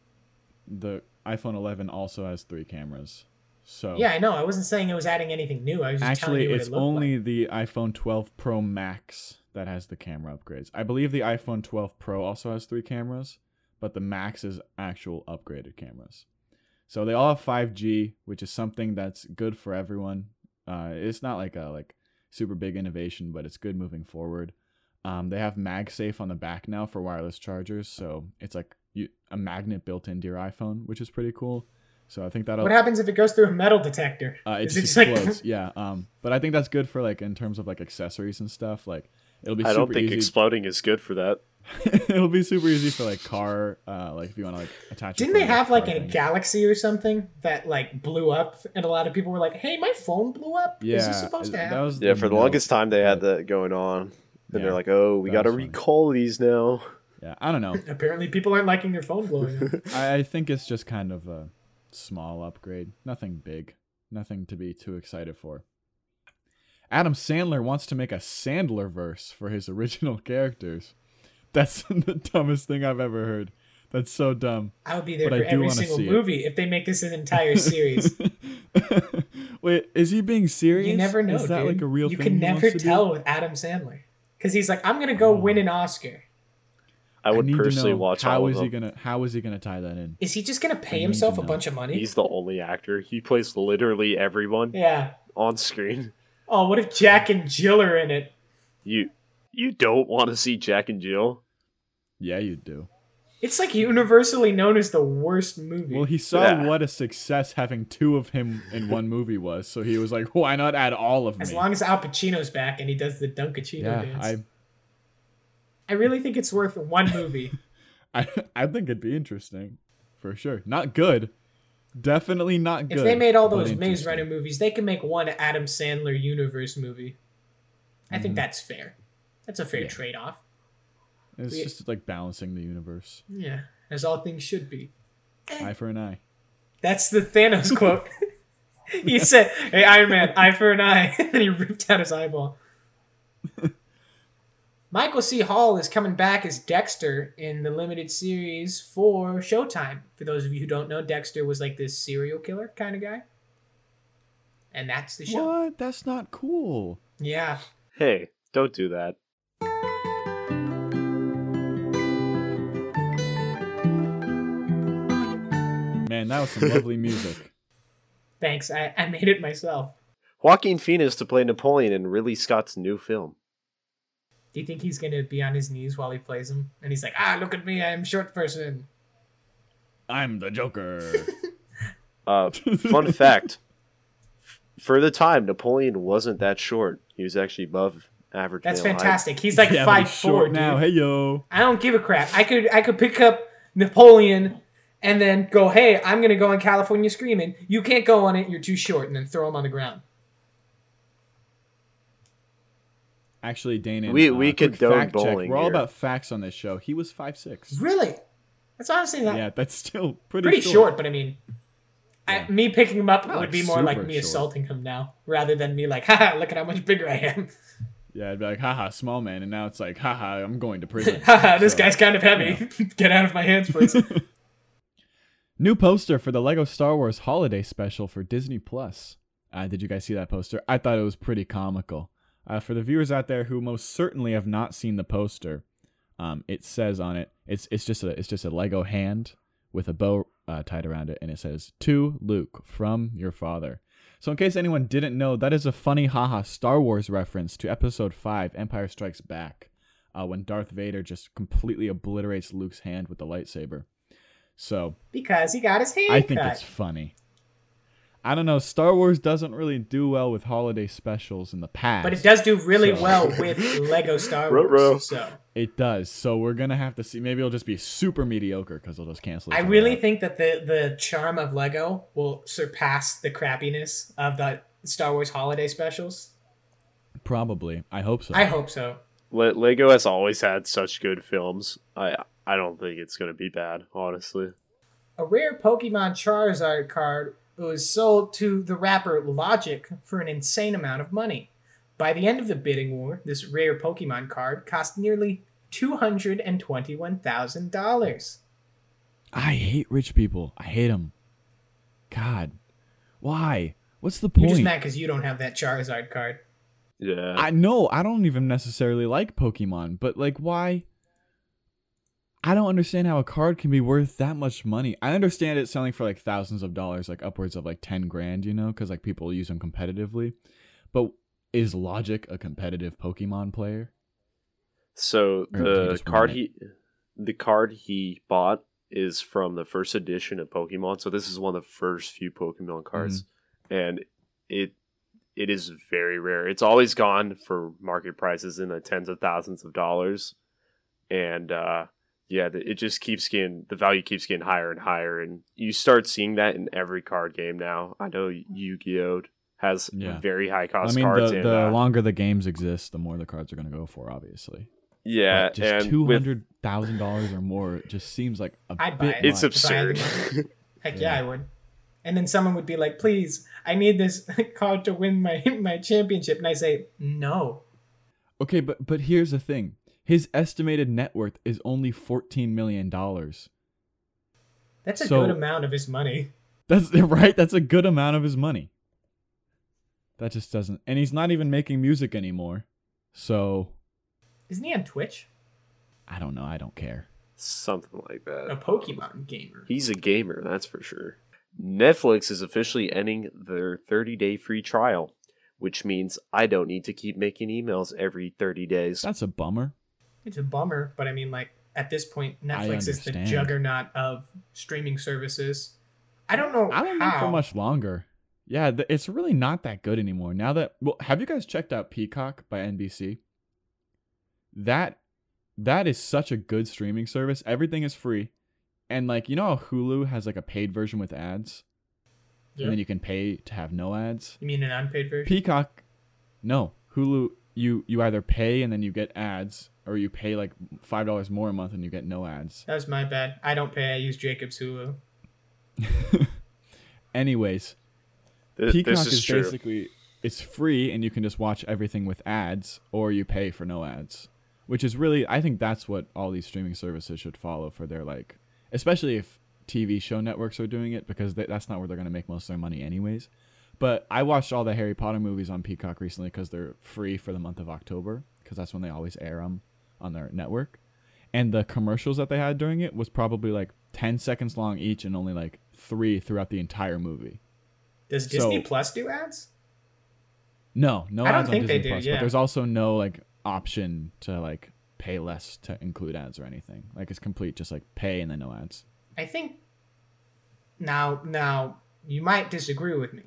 the iPhone 11 also has three cameras. So Yeah, I know. I wasn't saying it was adding anything new. I was Actually, it's it only like. the iPhone 12 Pro Max that has the camera upgrades. I believe the iPhone 12 Pro also has three cameras, but the Max is actual upgraded cameras. So they all have 5G, which is something that's good for everyone. Uh, it's not like a like super big innovation, but it's good moving forward. Um, they have MagSafe on the back now for wireless chargers, so it's like you, a magnet built into your iPhone, which is pretty cool. So I think that'll What happens if it goes through a metal detector? uh, it Is just it like- (laughs) explodes. yeah. Um, but I think that's good for like in terms of like accessories and stuff. Like it'll be I super don't think easy. exploding is good for that. (laughs) it'll be super easy for like car. Uh, like if you want to like attach. it Didn't for, they have like a thing. Galaxy or something that like blew up, and a lot of people were like, "Hey, my phone blew up. Yeah, Is this supposed to that happen?" was Yeah, for the longest time they had that going on. And Yeah, they're like, oh, we got to was funny. recall these now. Yeah, I don't know. (laughs) Apparently, people aren't liking their phone blowing up. I, I think it's just kind of a small upgrade. Nothing big. Nothing to be too excited for. Adam Sandler wants to make a Sandler verse for his (laughs) original characters. That's (laughs) the dumbest thing I've ever heard. That's so dumb. I would be there But for every single see it. movie if they make this an entire series. (laughs) Wait, is he being serious? you never know, Is that dude. like a real thing? you can never do? tell with Adam Sandler because he's like, "I'm gonna go oh. win an Oscar." I would need to personally watch how all is of he them. gonna how is he gonna tie that in? Is he just gonna pay need himself to a bunch of money? He's the only actor. He plays literally everyone yeah. on screen. Oh, what if Jack and Jill are in it? You you don't want to see Jack and Jill. Yeah, you do. It's like universally known as the worst movie. Well, he saw Yeah. what a success having two of him in one movie was, so he was like, "Why not add all of them?" as me?" long as Al Pacino's back and he does the Dunkaccino yeah, dance. I, I really think it's worth one movie. (laughs) I, I think it'd be interesting, for sure. Not good, definitely not good. if they made all those Maze. Runner movies, they can make one Adam Sandler universe movie. I think Mhm. that's fair. That's a fair Yeah. trade off. it's we- just like balancing the universe, Yeah, as all things should be. eye for an eye. That's the Thanos (laughs) quote. (laughs) he said, "Hey, Iron Man, eye for an eye," and he ripped out his eyeball. Michael C. Hall is coming back as Dexter in the limited series for Showtime. For those of you who don't know, Dexter was like this serial killer kind of guy, and that's the show. What? That's not cool. Yeah, Hey, don't do that. Man, that was some lovely music. (laughs) (laughs) thanks. I, I made it myself. Joaquin Phoenix to play Napoleon in Ridley Scott's new film. Do you think he's gonna be on his knees while he plays him? And he's like, "Ah, look at me, I'm short person." I'm the Joker. (laughs) Uh, fun fact: for the time, Napoleon wasn't that short. He was actually above average. That's male height. fantastic. He's like (laughs) Yeah, five he's four short now. Hey yo. I don't give a crap. I could I could pick up Napoleon and then go, hey, I'm gonna go on California Screaming. You can't go on it. You're too short, and then throw him on the ground. Actually, Dana, We- uh, we quick condone fact check. We're all about facts on this show. He was five six. Really? That's honestly not Yeah, that's still pretty, pretty short. but I mean, Yeah. I, me picking him up Not, would be more like me short. assaulting him now, rather than me like, (laughs) haha, look at how much bigger I am. Yeah, I'd be like, haha, small man, and now it's like, haha, I'm going to prison. (laughs) haha, this So- guy's kind of heavy. (laughs) Get out of my hands, please. New poster for the Lego Star Wars Holiday Special for Disney Plus. Uh, did you guys see that poster? I thought it was pretty comical. Uh, for the viewers out there who most certainly have not seen the poster, um, it says on it, it's it's just a it's just a Lego hand with a bow uh, tied around it, and it says "To Luke from your father." So, in case anyone didn't know, that is a funny haha Star Wars reference to Episode Five: Empire Strikes Back, uh, when Darth Vader just completely obliterates Luke's hand with the lightsaber. So, because he got his hand I think cut. it's funny. I don't know. Star Wars doesn't really do well with holiday specials in the past. But it does do really So- well (laughs) with Lego Star Wars. Ruh-roh. So It does. So we're gonna have to see. Maybe it'll just be super mediocre because they'll just cancel. each I really out. think that the the charm of Lego will surpass the crappiness of the Star Wars holiday specials. probably. I hope so. I hope so. Le- Lego has always had such good films. I I don't think it's gonna be bad, honestly. a rare Pokemon Charizard card was sold to the rapper Logic for an insane amount of money. By the end of the bidding war, this rare Pokemon card cost nearly $221,000. I hate rich people. I hate them. God, why? What's the point? You're just point? mad because you don't have that Charizard card. Yeah. I know I don't even necessarily like Pokemon, but like why? I don't understand how a card can be worth that much money. I understand it selling for like thousands of dollars, like upwards of like 10 grand, you know, because like people use them competitively. But is Logic a competitive Pokemon player? So Or did he the card he the card he bought is from the first edition of Pokemon. So this is one of the first few Pokemon cards. Mm-hmm. And it it is very rare. It's always gone for market prices in the tens of thousands of dollars. And uh yeah, it just keeps getting the value keeps getting higher and higher and you start seeing that in every card game now. I know Yu-Gi-Oh has Yeah. very high cost I mean, cards the, and the uh, longer the games exist, the more the cards are going to go for, obviously. yeah, But just and two with- hundred thousand dollars or more just seems like a I'd buy bit it. it's much. If I had absurd. (laughs) Heck Yeah. yeah, I would. And then someone would be like, "Please, I need this (laughs) card to win my my championship," and I say, "No." Okay, but but here's the thing: his estimated net worth is only fourteen million dollars. That's a So- good amount of his money. That's (laughs) right. That's a good amount of his money. That just doesn't, and he's not even making music anymore. So Isn't he on Twitch? I don't know. I don't care. Something like that. A Pokemon gamer. He's a gamer, that's for sure. Netflix is officially ending their 30 day free trial, which means I don't need to keep making emails every 30 days. That's a bummer. It's a bummer, but I mean, like at this point, Netflix is the juggernaut of streaming services. I don't know I don't how. think for much longer. Yeah, th- it's really not that good anymore. Now that well, have you guys checked out Peacock by NBC? That that is such a good streaming service. Everything is free. And like, you know how Hulu has like a paid version with ads? Yeah. And then you can pay to have no ads? You mean an unpaid version? Peacock No, Hulu you you either pay and then you get ads or you pay like $5 more a month and you get no ads. that was my bad. I don't pay. I use Jacob's Hulu. (laughs) Anyways, Th- Peacock this is, is true. basically it's free and you can just watch everything with ads or you pay for no ads. Which is really I think that's what all these streaming services should follow for their like especially if TV show networks are doing it because they, that's not where they're going to make most of their money anyways. But I watched all the Harry Potter movies on Peacock recently cuz they're free for the month of October because that's when they always air them on their network. And the commercials that they had during it was probably like 10 seconds long each and only like 3 throughout the entire movie. Does Disney So- Plus do ads? No, no I don't ads think on they Disney do, Plus, yeah. but there's also no like option to like pay less to include ads or anything. Like it's complete just like pay and then no ads. I think now now you might disagree with me.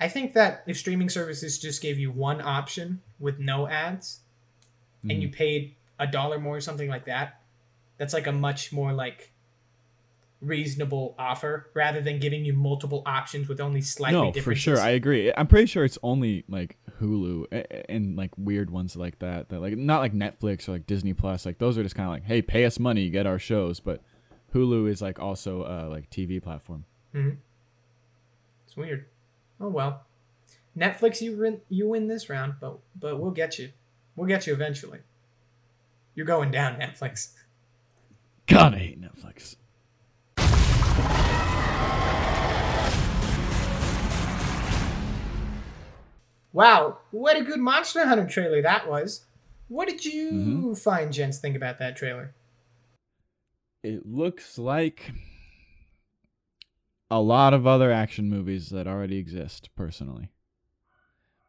I think that if streaming services just gave you one option with no ads and Mm. you paid a dollar more or something like that, that's like a much more like reasonable offer rather than giving you multiple options with only slightly no, different for sure. I agree. I'm pretty sure it's only like Hulu a- a- and like weird ones like that. That like not like Netflix or like Disney Plus. Like those are just kind of like, hey, pay us money, get our shows. But Hulu is like also uh like TV platform. Hmm. It's weird. Oh well. Netflix you win you win this round, but but we'll get you. We'll get you eventually. You're going down, Netflix. God, I hate Netflix. Wow, what a good Monster Hunter trailer that was. What did you Mm-hmm. find gents think about that trailer? It looks like a lot of other action movies that already exist. Personally,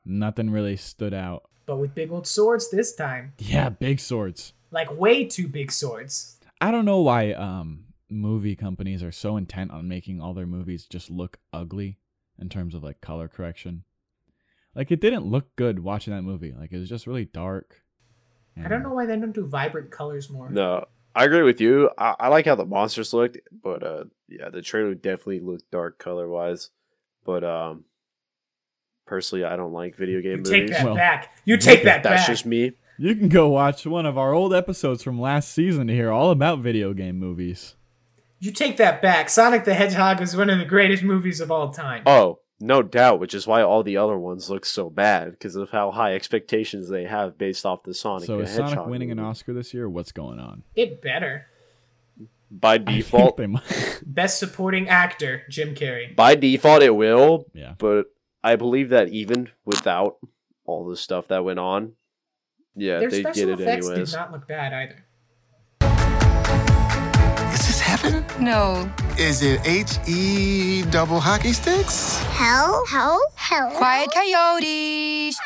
nothing really stood out. But with big old swords this time. Yeah, big swords. Like way too big swords. I don't know why um movie companies are so intent on making all their movies just look ugly in terms of like color correction. Like it didn't look good watching that movie. Like it was just really dark. I don't know why they don't do vibrant colors more. No, I agree with you. I, I like how the monsters looked, but uh, yeah, the trailer definitely looked dark color wise. But um, personally, I don't like video game movies. You movies. take that Well, back. You take that That's back. just me. You can go watch one of our old episodes from last season to hear all about video game movies. You take that back. Sonic the Hedgehog is one of the greatest movies of all time. Oh, no doubt, which is why all the other ones look so bad because of how high expectations they have based off the Sonic so the is Hedgehog. Sonic winning an. Oscar this year? What's going on? It better. By I think default, they might. (laughs) Best supporting actor, Jim Carrey. by default it will, Yeah. but I believe that even without all the stuff that went on, yeah, Their they get special it effects anyways. did not look bad either. Is this heaven? No. Is it H E double hockey sticks? Hell? Hell? Hell? Quiet coyotes.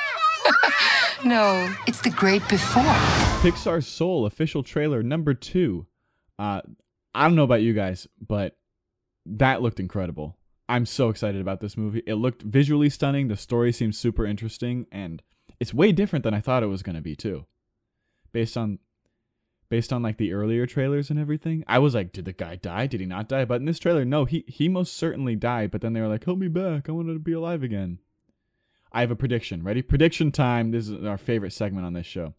(laughs) no, it's the great before. Pixar's Soul official trailer number two. Uh, I don't know about you guys, but that looked incredible. I'm so excited about this movie. It looked visually stunning. The story seems super interesting, and it's way different than I thought it was gonna be too. Based on, based on like the earlier trailers and everything, I was like, did the guy die? Did he not die? But in this trailer, no, he he most certainly died. But then they were like, help me back. I wanted to be alive again. I have a prediction. Ready? Prediction time. This is our favorite segment on this show.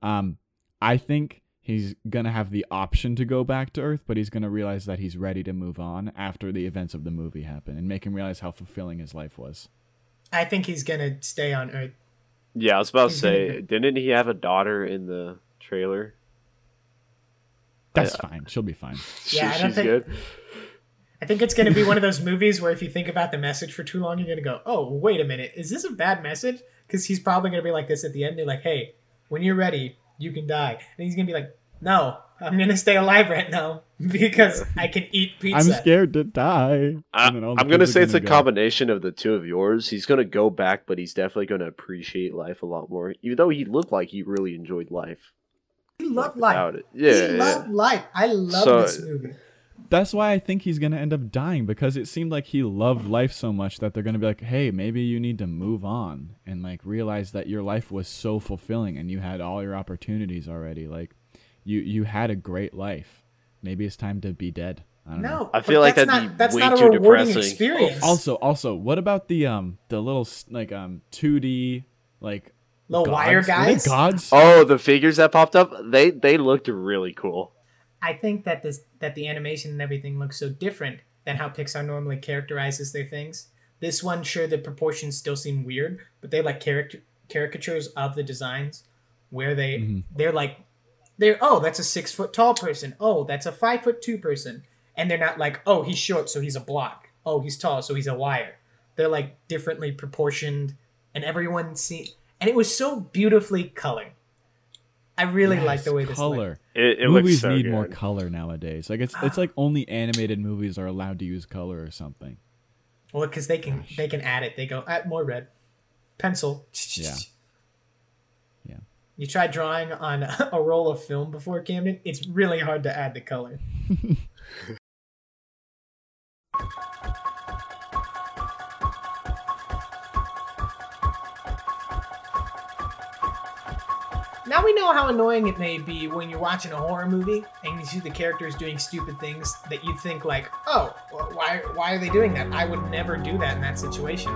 Um, I think he's gonna have the option to go back to Earth, but he's gonna realize that he's ready to move on after the events of the movie happen and make him realize how fulfilling his life was. I think he's gonna stay on Earth. Yeah, I was about to say, didn't he have a daughter in the trailer? That's I- fine. She'll be fine. Yeah, I She- don't she's think- good. I think it's gonna be one of those movies where if you think about the message for too long, you're gonna go, "Oh, wait a minute, is this a bad message?" Because he's probably gonna be like this at the end. They're like, "Hey, when you're ready, you can die," and he's gonna be like, "No, I'm gonna stay alive right now (laughs) because I can eat pizza." I'm scared to die. I, And then all the I'm gonna kids are say it's a go. combination of the two of yours. He's gonna go back, but he's definitely gonna appreciate life a lot more. Even though he looked like he really enjoyed life. He loved life. it. Yeah, he yeah. loved life. I love So- this movie. That's why I think he's gonna end up dying because it seemed like he loved life so much that they're gonna be like, "Hey, maybe you need to move on and like realize that your life was so fulfilling and you had all your opportunities already. Like, you you had a great life. Maybe it's time to be dead." I don't know. No, I feel like that's that'd not, be that's way not a too rewarding depressing. experience. Also, also, what about the um the little like um 2D like Little wire gods? Were they guys? gods? Oh, the figures that popped up, they they looked really cool. I think that this that the animation and everything looks so different than how Pixar normally characterizes their things. This one, sure, the proportions still seem weird, but they like caric- caricatures of the designs where they Mhm. they're like they're oh that's a six foot tall person oh that's a five foot two person and they're not like oh he's short so he's a block oh he's tall so he's a wire they're like differently proportioned and everyone see and it was so beautifully colored i really like the way this looked. color. It, it movies looks so need good. more color nowadays. Like it's it's ah. like only animated movies are allowed to use color or something. Well, because they can they can add it. They go add more red, pencil. Yeah. (laughs) Yeah. You try drawing on (laughs) a roll of film before Camden. It's really hard to add the color. (laughs) we know how annoying it may be when you're watching a horror movie and you see the characters doing stupid things that you think like, oh, why why are they doing that? I would never do that in that situation.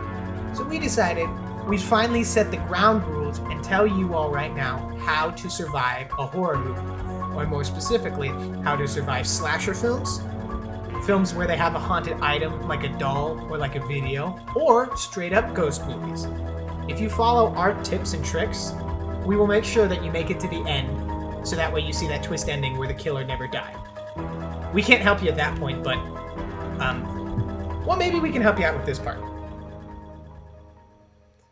So we decided we'd finally set the ground rules and tell you all right now how to survive a horror movie, or more specifically, how to survive slasher films, films where they have a haunted item like a doll or like a video, or straight up ghost movies. If you follow our tips and tricks, we will make sure that you make it to the end, so that way you see that twist ending where the killer never died. We can't help you at that point, but, um, well, maybe we can help you out with this part.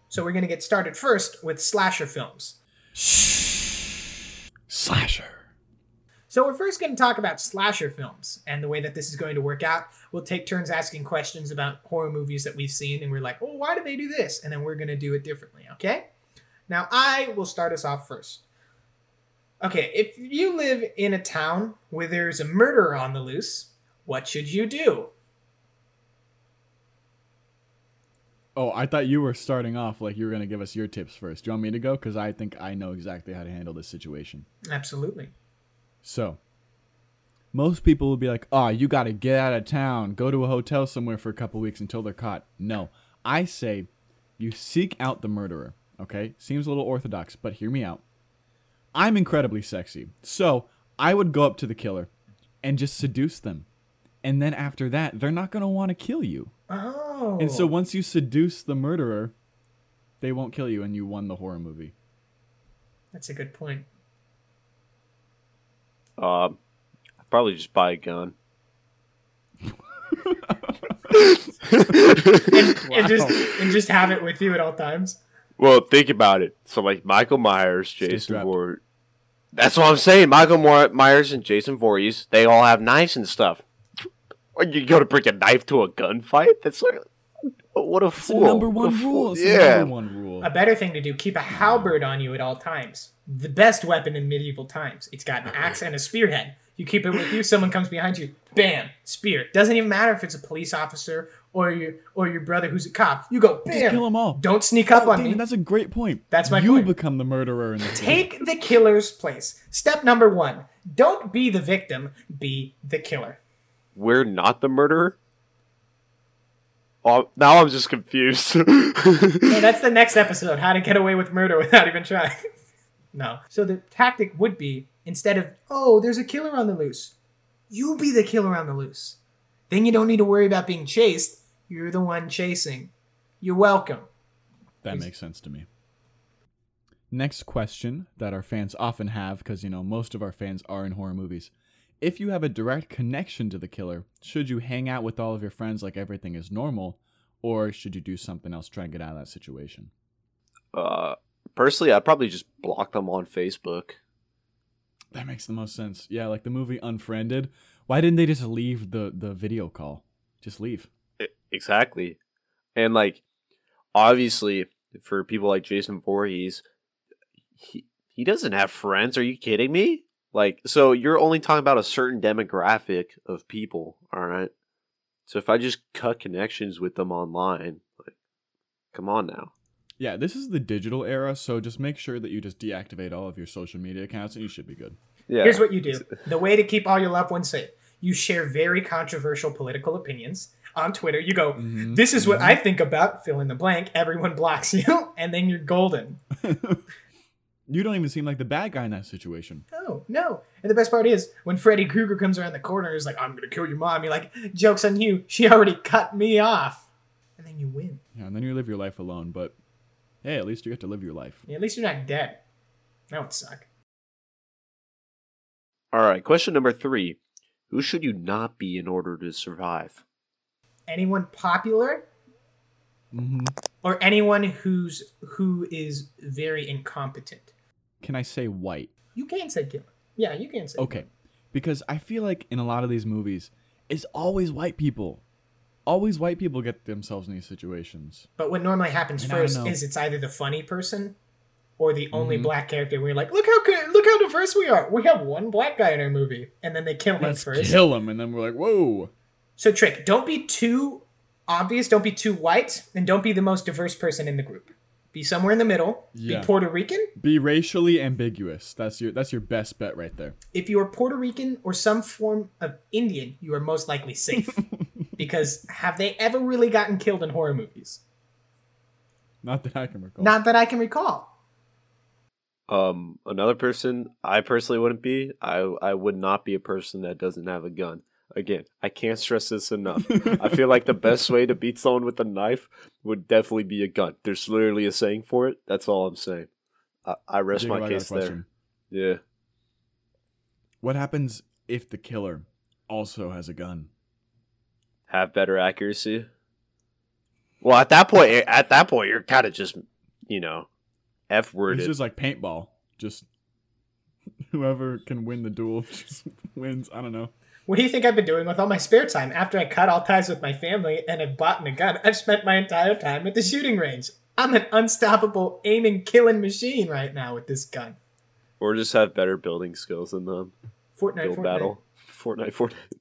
So we're gonna get started first with slasher films. Slasher. So we're first going to talk about slasher films and the way that this is going to work out. We'll take turns asking questions about horror movies that we've seen, and we're like, "Oh, why do they do this?" And then we're going to do it differently. Okay? Now I will start us off first. Okay, if you live in a town where there's a murderer on the loose, what should you do? Oh, I thought you were starting off like you were gonna give us your tips first. Do you want me to go? Because I think I know exactly how to handle this situation. Absolutely. So, most people will be like, "Oh, you got to get out of town, go to a hotel somewhere for a couple weeks until they're caught." No, I say you seek out the murderer. Okay, seems a little orthodox, but hear me out. I'm incredibly sexy, so I would go up to the killer, and just seduce them. And then after that, they're not going to want to kill you. Oh. And so once you seduce the murderer, they won't kill you and you won the horror movie. That's a good point. Um, I'd probably just buy a gun. (laughs) And just and just have it with you at all times. Well, think about it. So, like Michael Myers, Jason strapped. Voorhees. That's what I'm saying. Michael Moore- Myers and Jason Voorhees, they all have knives and stuff. Are you going to bring a knife to a gunfight? That's like, what a It's the fool. number What a one fool. rule. It's Yeah. number one rule. A better thing to do: keep a halberd on you at all times. The best weapon in medieval times. It's got an axe and a spearhead. You keep it with you. Someone comes behind you, bam, spear. Doesn't even matter if it's a police officer or your or your brother who's a cop. You go, Just kill them all. Don't sneak up oh, on Damon, me. that's a great point. That's my you point. become the murderer in the Take the killer's place. Step number one: don't be the victim. Be the killer. We're not the murderer? Oh, now I'm just confused. (laughs) No, that's the next episode: how to get away with murder without even trying. (laughs) no. So the tactic would be instead of oh, there's a killer on the loose, you be the killer on the loose. Then you don't need to worry about being chased. You're the one chasing. You're welcome. That makes sense to me. Next question that our fans often have, because you know most of our fans are in horror movies. If you have a direct connection to the killer, should you hang out with all of your friends like everything is normal, or should you do something else to try and get out of that situation? uh, personally, I'd probably just block them on Facebook. That makes the most sense. Yeah, like the movie Unfriended. Why didn't they just leave the the video call? Just leave. I- Exactly. And like obviously for people like Jason Voorhees, he he doesn't have friends. Are you kidding me? Like so you're only talking about a certain demographic of people, all right? So if I just cut connections with them online, like come on now. Yeah, this is the digital era, so just make sure that you just deactivate all of your social media accounts and you should be good. Yeah. Here's what you do: (laughs) the way to keep all your loved ones safe. You share very controversial political opinions on Twitter. You go, Mhm, "This is what I think about." Fill in the blank. Everyone blocks (laughs) you, and then you're golden. (laughs) You don't even seem like the bad guy in that situation. No, no. And the best part is when Freddy Krueger comes around the corner, is like, "I'm gonna kill your mom." You're like, "Jokes on you! She already cut me off." And then you win. Yeah, and then you live your life alone, but hey, at least you get to live your life. Yeah, at least you're not dead. That would suck. All right, question number 3. Who should you not be in order to survive? Anyone popular hmm or anyone who's who is very incompetent. Can I say white? You can say killer. Yeah, you can say. Okay, because I feel like in a lot of these movies, it's always white people. Always white people get themselves in these situations. But what normally happens And first is it's either the funny person or the only Mhm. black character where you're like, look how good, look how diverse we are. We have one black guy in our movie, and then they kill him Let's first. kill them, and then we're like, whoa. So trick, don't be too obvious, don't be too white, and don't be the most diverse person in the group. Be somewhere in the middle. Yeah. Be Puerto Rican. Be racially ambiguous. That's your that's your best bet right there. If you are Puerto Rican or some form of Indian, you are most likely safe. (laughs) because have they ever really gotten killed in horror movies? Not that I can recall. Not that I can recall. Um, another person I personally wouldn't be. I I would not be a person that doesn't have a gun. Again, I can't stress this enough. I feel like the best way to beat someone with a knife would definitely be a gun. There's literally a saying for it. That's all I'm saying. I, I rest Jacob, my case there. Yeah. What happens if the killer also has a gun? Have better accuracy. Well, at that point, eh, at that point, you're kind of just, you know, f It's worded. just like paintball. Just (laughs) whoever can win the duel (laughs) just wins. I don't know. What do you think I've been doing with all my spare time? After I cut all ties with my family and have bought a gun, I've spent my entire time at the shooting range. I'm an unstoppable aiming, killing machine right now with this gun. or just have better building skills than them. Fortnite, Build Fortnite. battle. Fortnite, Fortnite.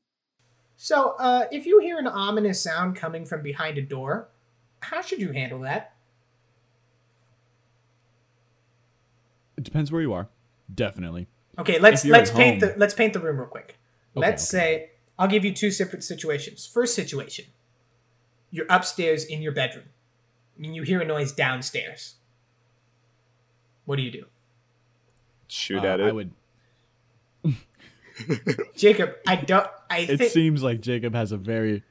So, uh, if you hear an ominous sound coming from behind a door, how should you handle that? It depends where you are. Definitely. Okay, let's let's at paint home- the let's paint the room real quick. Okay, let's say I'll give you two separate situations. First situation, you're upstairs in your bedroom. I mean, you hear a noise downstairs. What do you do? Shoot Uh, at it. I would. (laughs) Jacob, I don't. I It think seems like Jacob has a very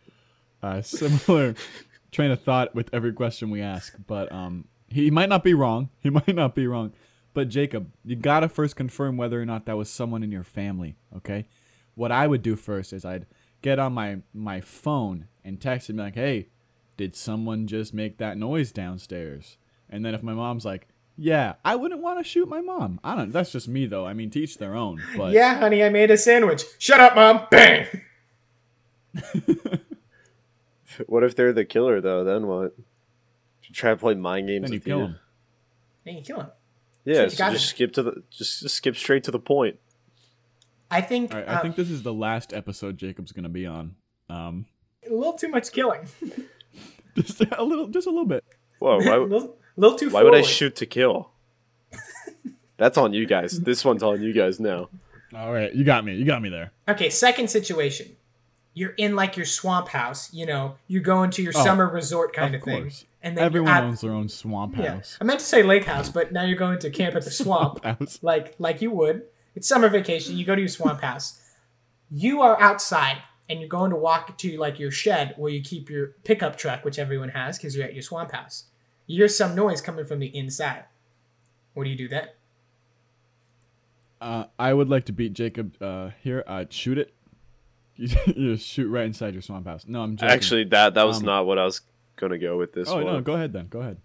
uh, similar train of thought with every question we ask, but um, he might not be wrong. (laughs) He might not be wrong. But Jacob, you gotta first confirm whether or not that was someone in your family. Okay. What I would do first is I'd get on my my phone and text him like, "Hey, did someone just make that noise downstairs?" And then if my mom's like, "Yeah," I wouldn't want to shoot my mom. I don't. That's just me though. I mean, teach their own. But yeah, honey, I made a sandwich. Shut up, mom. Bang. (laughs) What if they're the killer though? Then what? You try to play mind games then you with kill you. him. Then you kill him. Yeah, you so just skip to the just, just skip straight to the point. I think, All right, I uh, think this is the last episode Jacob's gonna be on. Um, a little too much killing. (laughs) just a little, just a little bit. Whoa, a why, (laughs) little, little too why would I shoot to kill? That's on you guys. This one's on you guys now. All right, you got me. You got me there. Okay, second situation. You're in like your swamp house, you know, you go into your Oh, summer resort kind of of, thing. course. And then Everyone at, owns their own swamp yeah. house. I meant to say lake house, but now you're going to camp at the swamp. (laughs) House. like like you would. It's summer vacation. You go to your swamp house. You are outside and you're going to walk to like your shed where you keep your pickup truck, which everyone has because you're at your swamp house. You hear some noise coming from the inside. What do you do then? Uh, I would like to beat Jacob uh, here. I'd shoot it. You, (laughs) you just shoot right inside your swamp house. No, I'm joking. Actually, that that was Um, not what I was gonna go with this oh one. no, go ahead then. Go ahead.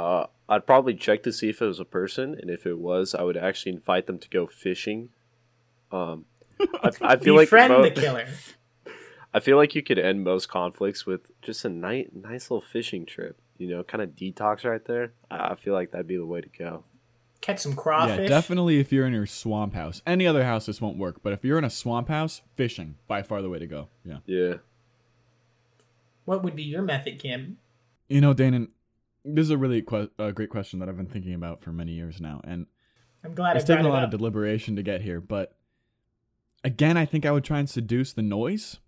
Uh, I'd probably check to see if it was a person, and if it was, I would actually invite them to go fishing. Um, I, (laughs) I feel like Befriend mo- the killer. (laughs) I feel like you could end most conflicts with just a nice, nice little fishing trip. You know, kind of detox right there. I I feel like that'd be the way to go. Catch some Yeah, crawfish. definitely. If you're in your swamp house, any other house this won't work. But if you're in a swamp house, fishing by far the way to go. Yeah. Yeah. What would be your method, Kim? You know, Damon, this is a really que- uh, great question that I've been thinking about for many years now, and I'm glad it's taken a lot of deliberation to get here. But again, I think I would try and seduce the noise.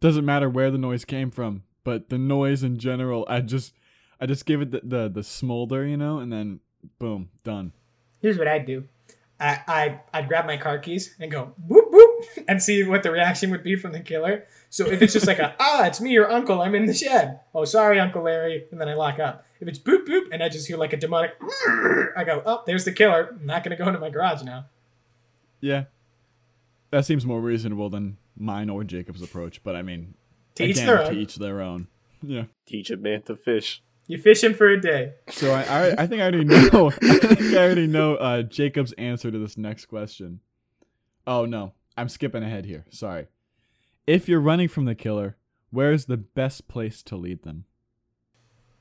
Doesn't matter where the noise came from, but the noise in general, I just, I just give it the the, the smolder, you know, and then boom, done. Here's what I'd do. I, I I'd grab my car keys and go (laughs) and see what the reaction would be from the killer. So if it's just like a (laughs) ah, it's me, your uncle, I'm in the shed. Oh, sorry, Uncle Larry, and then I lock up. If it's boop boop and I just hear like a demonic, I go, oh, there's the killer. I'm not gonna go into my garage now. Yeah, that seems more reasonable than mine or Jacob's approach. But I mean, To each again, their to own. each their own. Yeah. Teach a man to fish. You fish him for a day. So I, I, I think I already know. (laughs) I think I already know uh, Jacob's answer to this next question. Oh no, I'm skipping ahead here. Sorry. If you're running from the killer, where's the best place to lead them?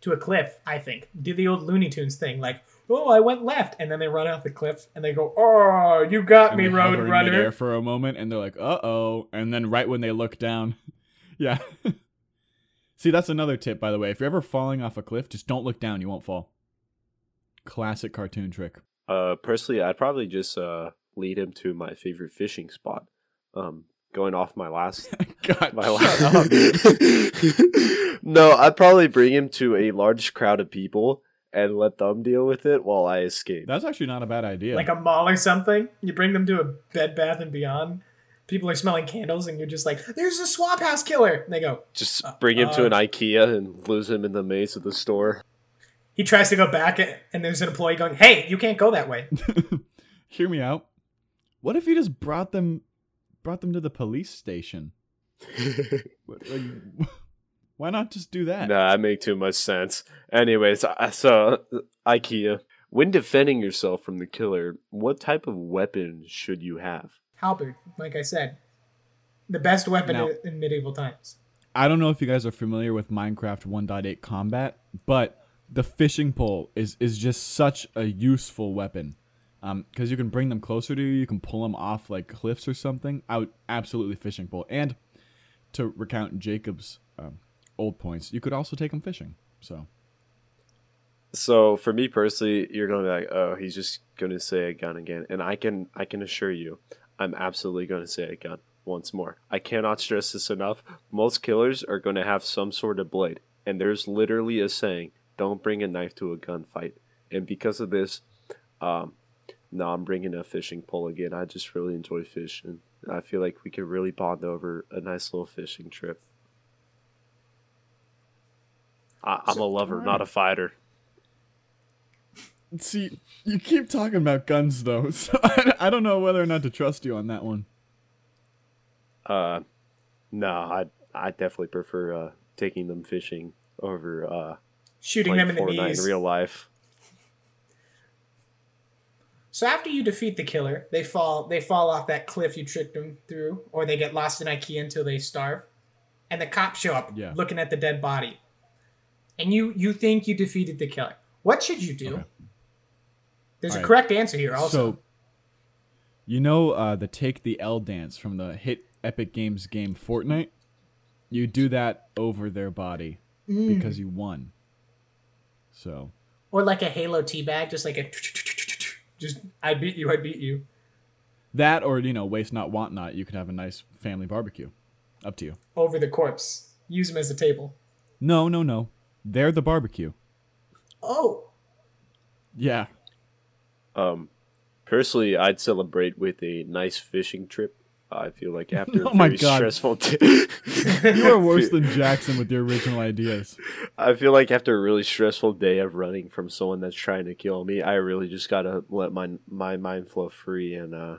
To a cliff, I think. Do the old Looney Tunes thing, like, oh, I went left, and then they run off the cliff, and they go, oh, you got And me, they hover Road in Runner. midair for a moment, and they're like, "Uh oh!" And then right when they look down, (laughs) yeah. (laughs) See, that's another tip, by the way. If you're ever falling off a cliff, just don't look down; you won't fall. Classic cartoon trick. Uh, personally, I'd probably just uh lead him to my favorite fishing spot. Um, going off my last (laughs) God, my last. up. (laughs) no, I'd probably bring him to a large crowd of people and let them deal with it while I escape. That's actually not a bad idea. like a mall or something. You bring them to a Bed Bath and Beyond. People are smelling candles, and you're just like, "There's a swamp house killer." And they go. Just Uh, bring him to uh, an IKEA and lose him in the maze of the store. He tries to go back, and there's an employee going, "Hey, you can't go that way." (laughs) Hear me out. What if you just brought them, brought them to the police station? (laughs) What- like, (laughs) why not just do that? Nah, that make too much sense. Anyways, I- so uh, IKEA. When defending yourself from the killer, what type of weapon should you have? Halberd, like I said, the best weapon Now- in, in medieval times. I don't know if you guys are familiar with Minecraft 1.8 combat, but the fishing pole is is just such a useful weapon. Um, because you can bring them closer to you, you can pull them off like cliffs or something. I would absolutely fishing pole. And to recount Jacob's um, old points, you could also take them fishing. So So for me personally, you're gonna be like, oh, he's just gonna say a gun again, and I can I can assure you, I'm absolutely gonna say a gun once more. I cannot stress this enough. Most killers are gonna have some sort of blade, and there's literally a saying, "Don't bring a knife to a gunfight." And because of this, um, no, I'm bringing a fishing pole again. I just really enjoy fishing. I feel like we could really bond over a nice little fishing trip. I, I'm a lover, not a fighter. (laughs) See, you keep talking about guns though, (laughs) so I, I don't know whether or not to trust you on that one. Uh, no, I I definitely prefer uh, taking them fishing over uh, Shooting them in the Fortnite knees. in real life. So after you defeat the killer, they fall they fall off that cliff you tricked them through, or they get lost in IKEA until they starve, and the cops show up Yeah. looking at the dead body, and you you think you defeated the killer. What should you do? Okay. There's a Alright. correct answer here. Also, So, you know uh, the take the L dance from the hit Epic Games game Fortnite? You do that over their body Mm. because you won. So, or like a Halo teabag, just like a just I beat you, I beat you. that or, you know, waste not, want not, you could have a nice family barbecue. Up to you. over the corpse. Use them as a table. No, no, no. They're the barbecue. Oh, Yeah. Um, personally, I'd celebrate with a nice fishing trip. I feel like (laughs) after a Oh my very God. stressful (laughs) day, You are worse (laughs) than Jackson with your original ideas. I feel like after a really stressful day of running from someone that's trying to kill me, I really just gotta let my my mind flow free. And uh,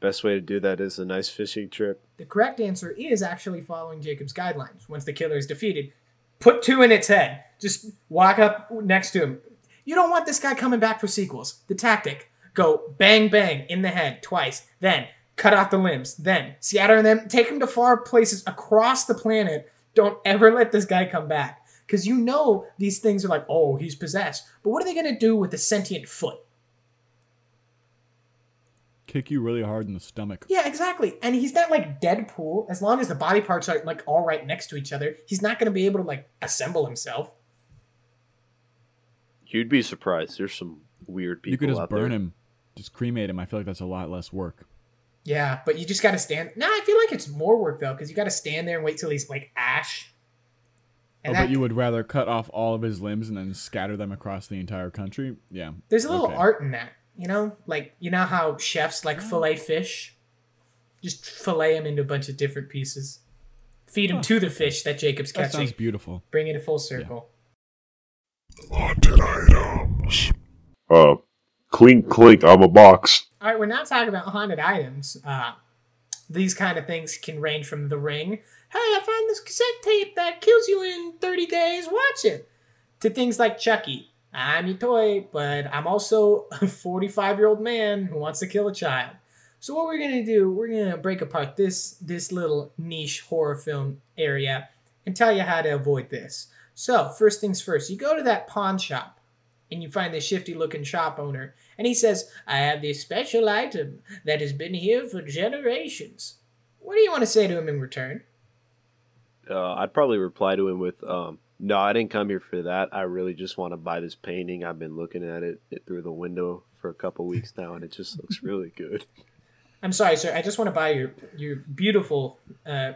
best way to do that is a nice fishing trip. the correct answer is actually following Jacob's guidelines. Once the killer is defeated, put two in its head. Just walk up next to him. You don't want this guy coming back for sequels. The tactic: go bang bang in the head twice, then cut off the limbs, then scatter them, take him to far places across the planet. Don't ever let this guy come back. Because you know these things are like, oh, he's possessed. But what are they going to do with the sentient foot? Kick you really hard in the stomach. Yeah, exactly. And he's not like Deadpool. As long as the body parts are like all right next to each other, he's not going to be able to like assemble himself. You'd be surprised. There's some weird people you could just out burn there. him, just cremate him. I feel like that's a lot less work. Yeah, but you just got to stand. No, I feel like it's more work though, because you got to stand there and wait till he's like ash. Oh, And but you would rather cut off all of his limbs and then scatter them across the entire country? Yeah. there's a little okay. art in that, you know. Like you know how chefs like fillet fish, just fillet him into a bunch of different pieces, feed him to the fish that Jacob's That catching, sounds beautiful. bring it a full circle. Haunted items. Uh, clink clink, I'm a box. All right, we're now talking about haunted items. Uh, these kind of things can range from The Ring. Hey, I found this cassette tape that kills you in 30 days. Watch it. To things like Chucky. I'm your toy, but I'm also a 45 year old man who wants to kill a child. So what we're gonna do? We're gonna break apart this this little niche horror film area and tell you how to avoid this. So first things first, you go to that pawn shop and you find this shifty looking shop owner and he says, I have this special item that has been here for generations. What do you want to say to him in return? Uh, I'd probably reply to him with, um, "No, I didn't come here for that. I really just want to buy this painting. I've been looking at it, it through the window for a couple weeks now, and it just looks (laughs) really good." I'm sorry, sir. I just want to buy your your beautiful uh,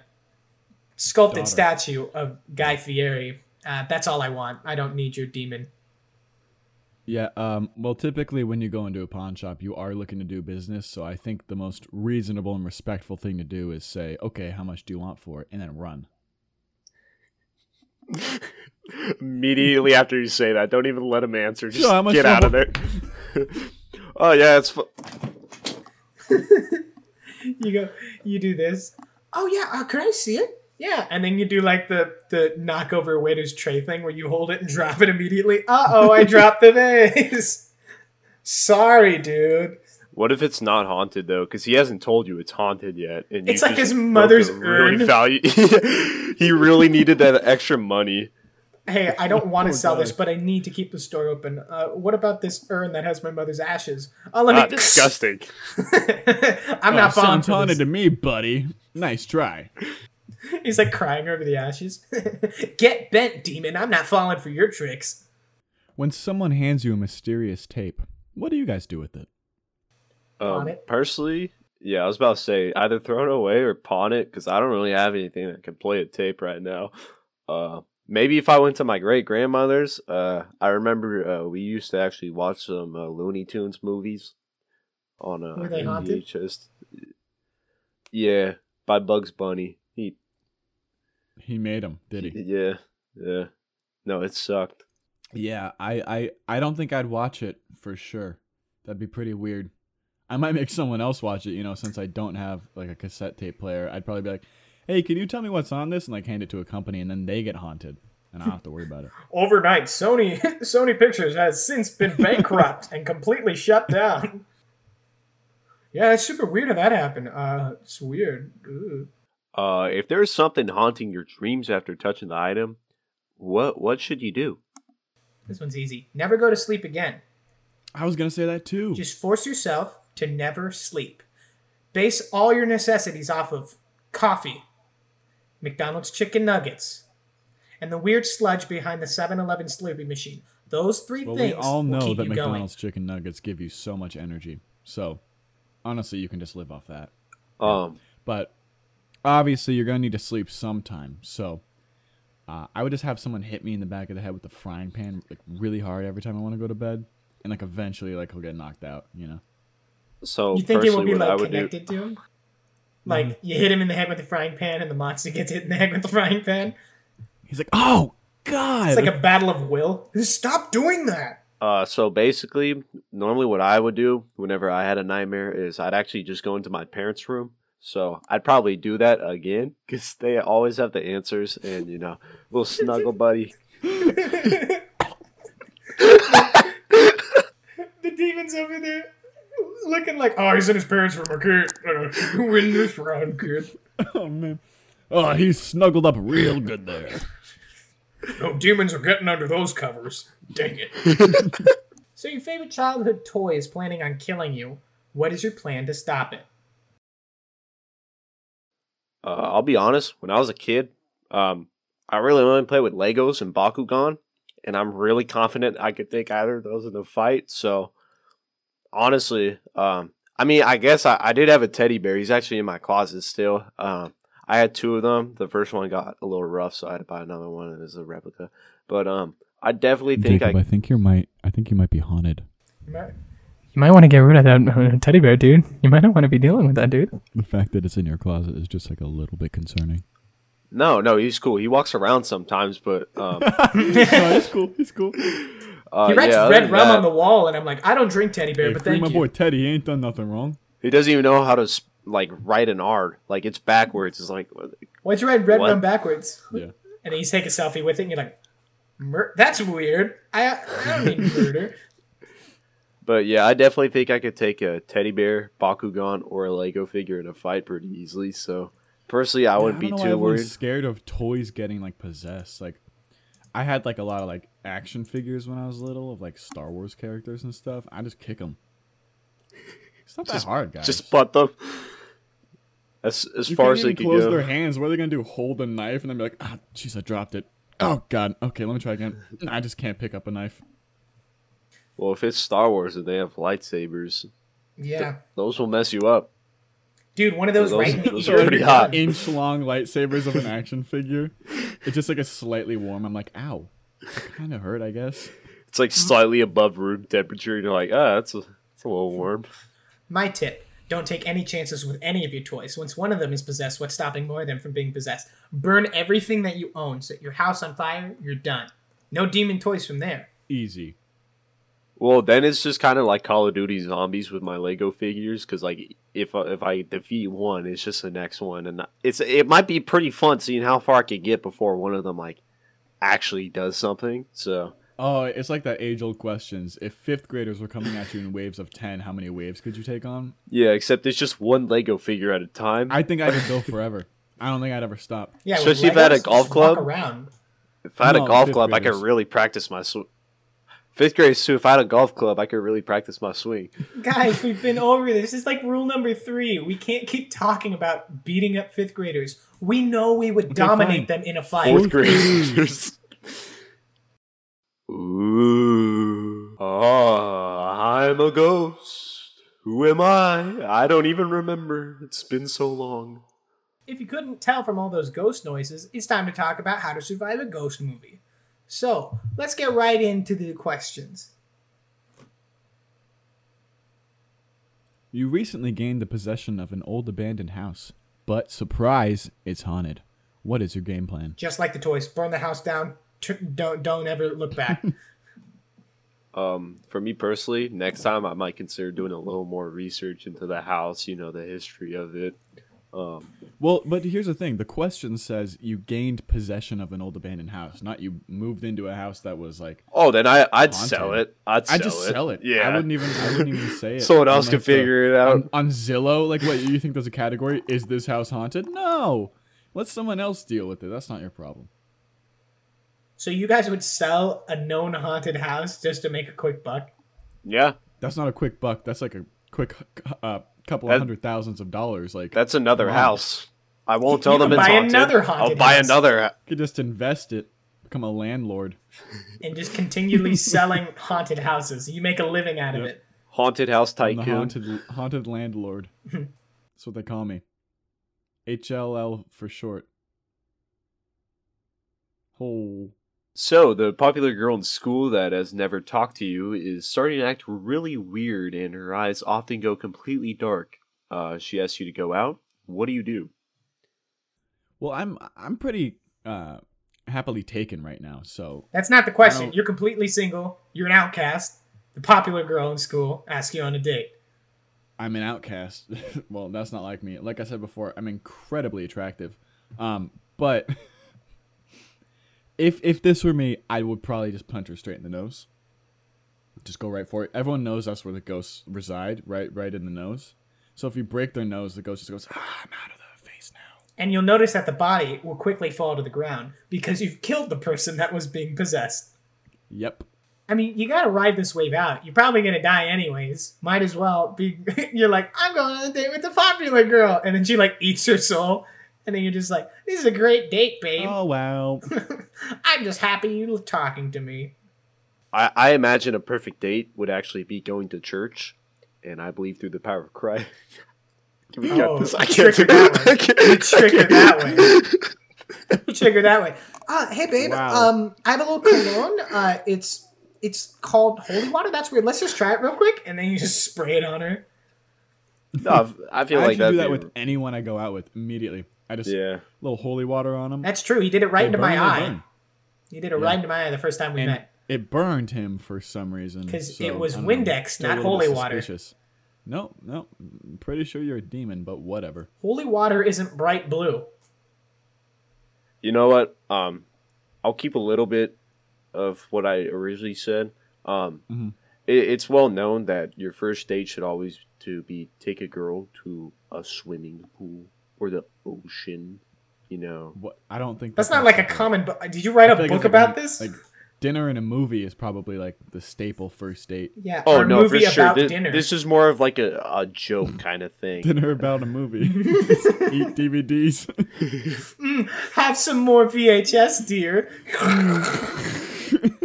sculpted Daughter. statue of Guy Fieri. Uh, that's all I want. I don't need your demon. Yeah, um, well, typically when you go into a pawn shop, you are looking to do business. So I think the most reasonable and respectful thing to do is say, okay, how much do you want for it? And then run. Immediately after you say that, don't even let him answer. Just Sure, get out of there. (laughs) oh yeah, it's. Fu- (laughs) You go. You do this. Oh yeah. Uh, can I see it? Yeah. And then you do like the the knock over a waiter's tray thing where you hold it and (laughs) drop it immediately. Uh oh! I dropped the vase. (laughs) Sorry, dude. What if it's not haunted though? Because he hasn't told you it's haunted yet, and It's you like his mother's a really urn. value. (laughs) he really needed that extra money. Hey, I don't want to Poor sell guy. this, but I need to keep the store open. Uh, what about this urn that has my mother's ashes? Oh, let me. Ah, disgusting. I'm Oh, not falling sounds for haunted to me, buddy. Nice try. (laughs) He's like crying over the ashes. (laughs) Get bent, demon. I'm not falling for your tricks. When someone hands you a mysterious tape, what do you guys do with it? Pawn Um, it. personally, yeah, I was about to say either throw it away or pawn it because I don't really have anything that can play a tape right now. Uh, maybe if I went to my great grandmother's, uh, I remember uh, we used to actually watch some uh, Looney Tunes movies on a Were they haunted? VHS. Yeah, by Bugs Bunny. He, He made him, did he? yeah, yeah. No, it sucked. Yeah, I, I, I don't think I'd watch it for sure. That'd be pretty weird. I might make someone else watch it, you know, since I don't have like a cassette tape player. I'd probably be like, "Hey, can you tell me what's on this?" and like hand it to a company, and then they get haunted, and I don't have to worry about it. (laughs) Overnight, Sony (laughs) Sony Pictures has since been (laughs) bankrupt and completely shut down. Yeah, it's super weird how that happened. Uh, it's weird. Ugh. Uh, if there's something haunting your dreams after touching the item, what what should you do? This one's easy. Never go to sleep again. I was gonna say that too. Just force yourself to never sleep. Base all your necessities off of coffee, McDonald's chicken nuggets, and the weird sludge behind the 7-Eleven Slurpee machine. Those three well, things we all will know keep that you McDonald's chicken nuggets give you so much energy. So, honestly, you can just live off that. Um, But obviously, you're gonna need to sleep sometime. So, uh, I would just have someone hit me in the back of the head with the frying pan like really hard every time I want to go to bed, and like eventually, like he'll get knocked out. You know. so. You think it will be like would do, connected to him? Like you hit him in the head with the frying pan, and the monster (laughs) gets hit in the head with the frying pan. He's like, "Oh God!" It's like a battle of will. Stop doing that. Uh, so basically, normally what I would do whenever I had a nightmare is I'd actually just go into my parents' room. So I'd probably do that again because they always have the answers and you know, little snuggle buddy. (laughs) The demon's over there looking like, oh, he's in his parents' room. I can't uh, (laughs) win this round, kid. oh man. Oh, he's snuggled up real good there. No demons are getting under those covers. Dang it. (laughs) so your favorite childhood toy is planning on killing you. What is your plan to stop it? Uh, I'll be honest, when I was a kid, um, I really only played with Legos and Bakugan, and I'm really confident I could take either of those in a fight. So, honestly, um, I mean, I guess I, I did have a teddy bear. He's actually in my closet still. Um, I had two of them. The first one got a little rough, so I had to buy another one as a replica. But um, I definitely think Jacob, I I think you might. I think you might be haunted. You might, you might want to get rid of that (laughs) teddy bear, dude. You might not want to be dealing with that, dude. The fact that it's in your closet is just like a little bit concerning. no, no, he's cool. He walks around sometimes, but um, (laughs) he's cool. He's cool. uh, He writes yeah, red rum that- on the wall, and I'm like, I don't drink teddy bear, Hey, but free thank my you. boy Teddy. He ain't done nothing wrong. He doesn't even know how to like write an R. Like it's backwards. It's like Why'd you write red What? rum backwards? Yeah. And then you take a selfie with it, and you're like, Mur- that's weird. I, I don't mean murder. But yeah, I definitely think I could take a teddy bear, Bakugan, or a Lego figure in a fight pretty easily. So personally, I wouldn't don't be too worried. Scared of toys getting like possessed. Like, I had like a lot of like action figures when I was little of like Star Wars characters and stuff. I just kick them. It's not that hard, guys. Just butt them. As as you far as they can close go. their hands. What are they gonna do? Hold a knife and then be like, ah, jeez, I dropped it. Oh god. Okay, let me try again. I just can't pick up a knife. Well, if it's Star Wars and they have lightsabers, Yeah. those will mess you up. Dude, one of those, Those- right those are pretty hot. Inch long lightsabers of an action figure. It's just like a slightly warm. I'm like, ow. Kind of hurt, I guess. It's like slightly above room temperature, and you're like, ah, that's a, that's a little warm. My tip don't take any chances with any of your toys. Once one of them is possessed, what's stopping more of them from being possessed? Burn everything that you own. Set your house on fire, you're done. No demon toys from there. Easy. Well, then it's just kind of like Call of Duty Zombies with my Lego figures, because like if I- if I defeat one, it's just the next one, and it's it might be pretty fun seeing how far I could get before one of them like actually does something. So Oh, it's like that age old questions. If fifth graders were coming at you in waves of 10, how many waves could you take on? yeah, except it's just one Lego figure at a time. I think I could go forever. I don't think I'd ever stop. Yeah, with Especially if I had a golf club. around. if I had No, a golf fifth club, I could really practice my swing. Fifth grade too. If I had a golf club, I could really practice my swing. Guys, we've been over this. This is like rule number three. We can't keep talking about beating up fifth graders. We know we would dominate fine. them in a fight. Fourth graders. (laughs) Ooh. Oh, I'm a ghost. Who am I? I don't even remember. It's been so long. If you couldn't tell from all those ghost noises, it's time to talk about how to survive a ghost movie. So, let's get right into the questions. You recently gained the possession of an old abandoned house, but surprise, it's haunted. What is your game plan? Just like the toys, burn the house down. T- don't don't ever look back. (laughs) Um, for me personally, next time I might consider doing a little more research into the house. You know, the history of it. Um, Well, but here's the thing: the question says you gained possession of an old abandoned house, not you moved into a house that was like. oh, then I I'd Haunted. sell it. I'd sell I just it. sell it. Yeah, I wouldn't even. I wouldn't even say (laughs) it. Someone on, else can like, the- figure it out. on, on Zillow. Like, what you think? There's a category? Is this house haunted? No. Let someone else deal with it. That's not your problem. so you guys would sell a known haunted house just to make a quick buck? yeah. That's not a quick buck. That's like a quick uh, couple That- of hundred thousands of dollars. Like That's another Come on. house. I won't tell You them can it's buy haunted. another I'll haunted buy house. another. you could just invest it, become a landlord. and just continually (laughs) selling haunted houses. You make a living out of it. Haunted house I'm the tycoon. haunted haunted landlord. (laughs) That's what they call me. HLL for short. Oh, So, the popular girl in school that has never talked to you is starting to act really weird, and her eyes often go completely dark. Uh, she asks you to go out. What do you do? well, I'm I'm pretty uh happily taken right now. So That's not the question. You're completely single. You're an outcast. The popular girl in school asks you on a date. I'm an outcast. (laughs) well, that's not like me. Like I said before, I'm incredibly attractive. Um, but (laughs) if if this were me, I would probably just punch her straight in the nose. Just go right for it. Everyone knows that's where the ghosts reside, right, right in the nose. So if you break their nose, the ghost just goes, "Ah, I'm out of the face now." And you'll notice that the body will quickly fall to the ground because you've killed the person that was being possessed. Yep. I mean, you gotta ride this wave out. You're probably gonna die anyways. Might as well be. (laughs) you're like, I'm going on a date with the popular girl, and then she like eats your soul, and then you're just like, this is a great date, babe. Oh wow. (laughs) I'm just happy you're talking to me. I, I imagine a perfect date would actually be going to church, and I believe through the power of Christ. (laughs) Can we cut Oh, this? I can't trick do that way. I can't- You I trick her can't- that way. You trigger that way. Uh, hey babe, Wow. um, I have a little cologne. Uh, it's it's called holy water. That's weird. Let's just try it real quick, and then you just spray it on her. No, I feel I like actually that'd do that with anyone I go out with immediately. I just yeah. little holy water on him. That's true. He did it right They into burn, my eye. burn. He did it Yeah. right into my eye the first time we and met. it burned him for some reason. 'Cause so, it was I know, Windex, not holy water. No, no, I'm pretty sure you're a demon, but whatever. Holy water isn't bright blue. You know what? Um, I'll keep a little bit of what I originally said. Um, Mhm. it, it's well known that your first date should always to be take a girl to a swimming pool or the ocean. You know, What I don't think That's not like a possible. common book. Did you write I a feel like book like about a- this? Like dinner and a movie is probably like the staple first date. yeah. oh or no, movie for sure. about This, dinner. this is more of like a, a joke (laughs) kind of thing. Dinner about a movie. (laughs) Eat DVDs. Mm, have some more VHS, dear. (laughs)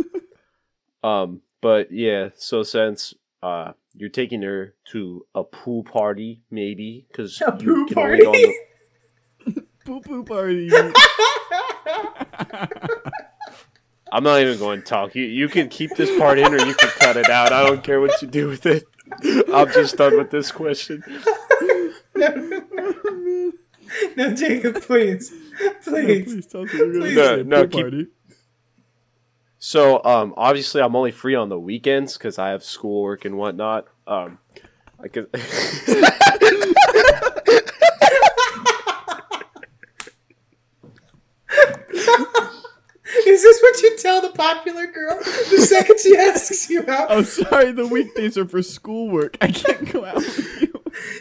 Um, but yeah, so since uh you're taking her to a pool party, maybe because A you poo can only go on party? The poo poo party. I'm not even going to talk. You you can keep this part in or you can cut it out. I don't care what you do with it. I'm just done with this question. no, (laughs) no, Jacob, please, please. Please tell me you're Please. No, no, keep- party. So um, obviously I'm only free on the weekends because I have schoolwork and whatnot. Um, I could. (laughs) (laughs) Is this what you tell the popular girl the second she (laughs) asks you out? Oh, sorry. The weekdays are for schoolwork. I can't go out with you.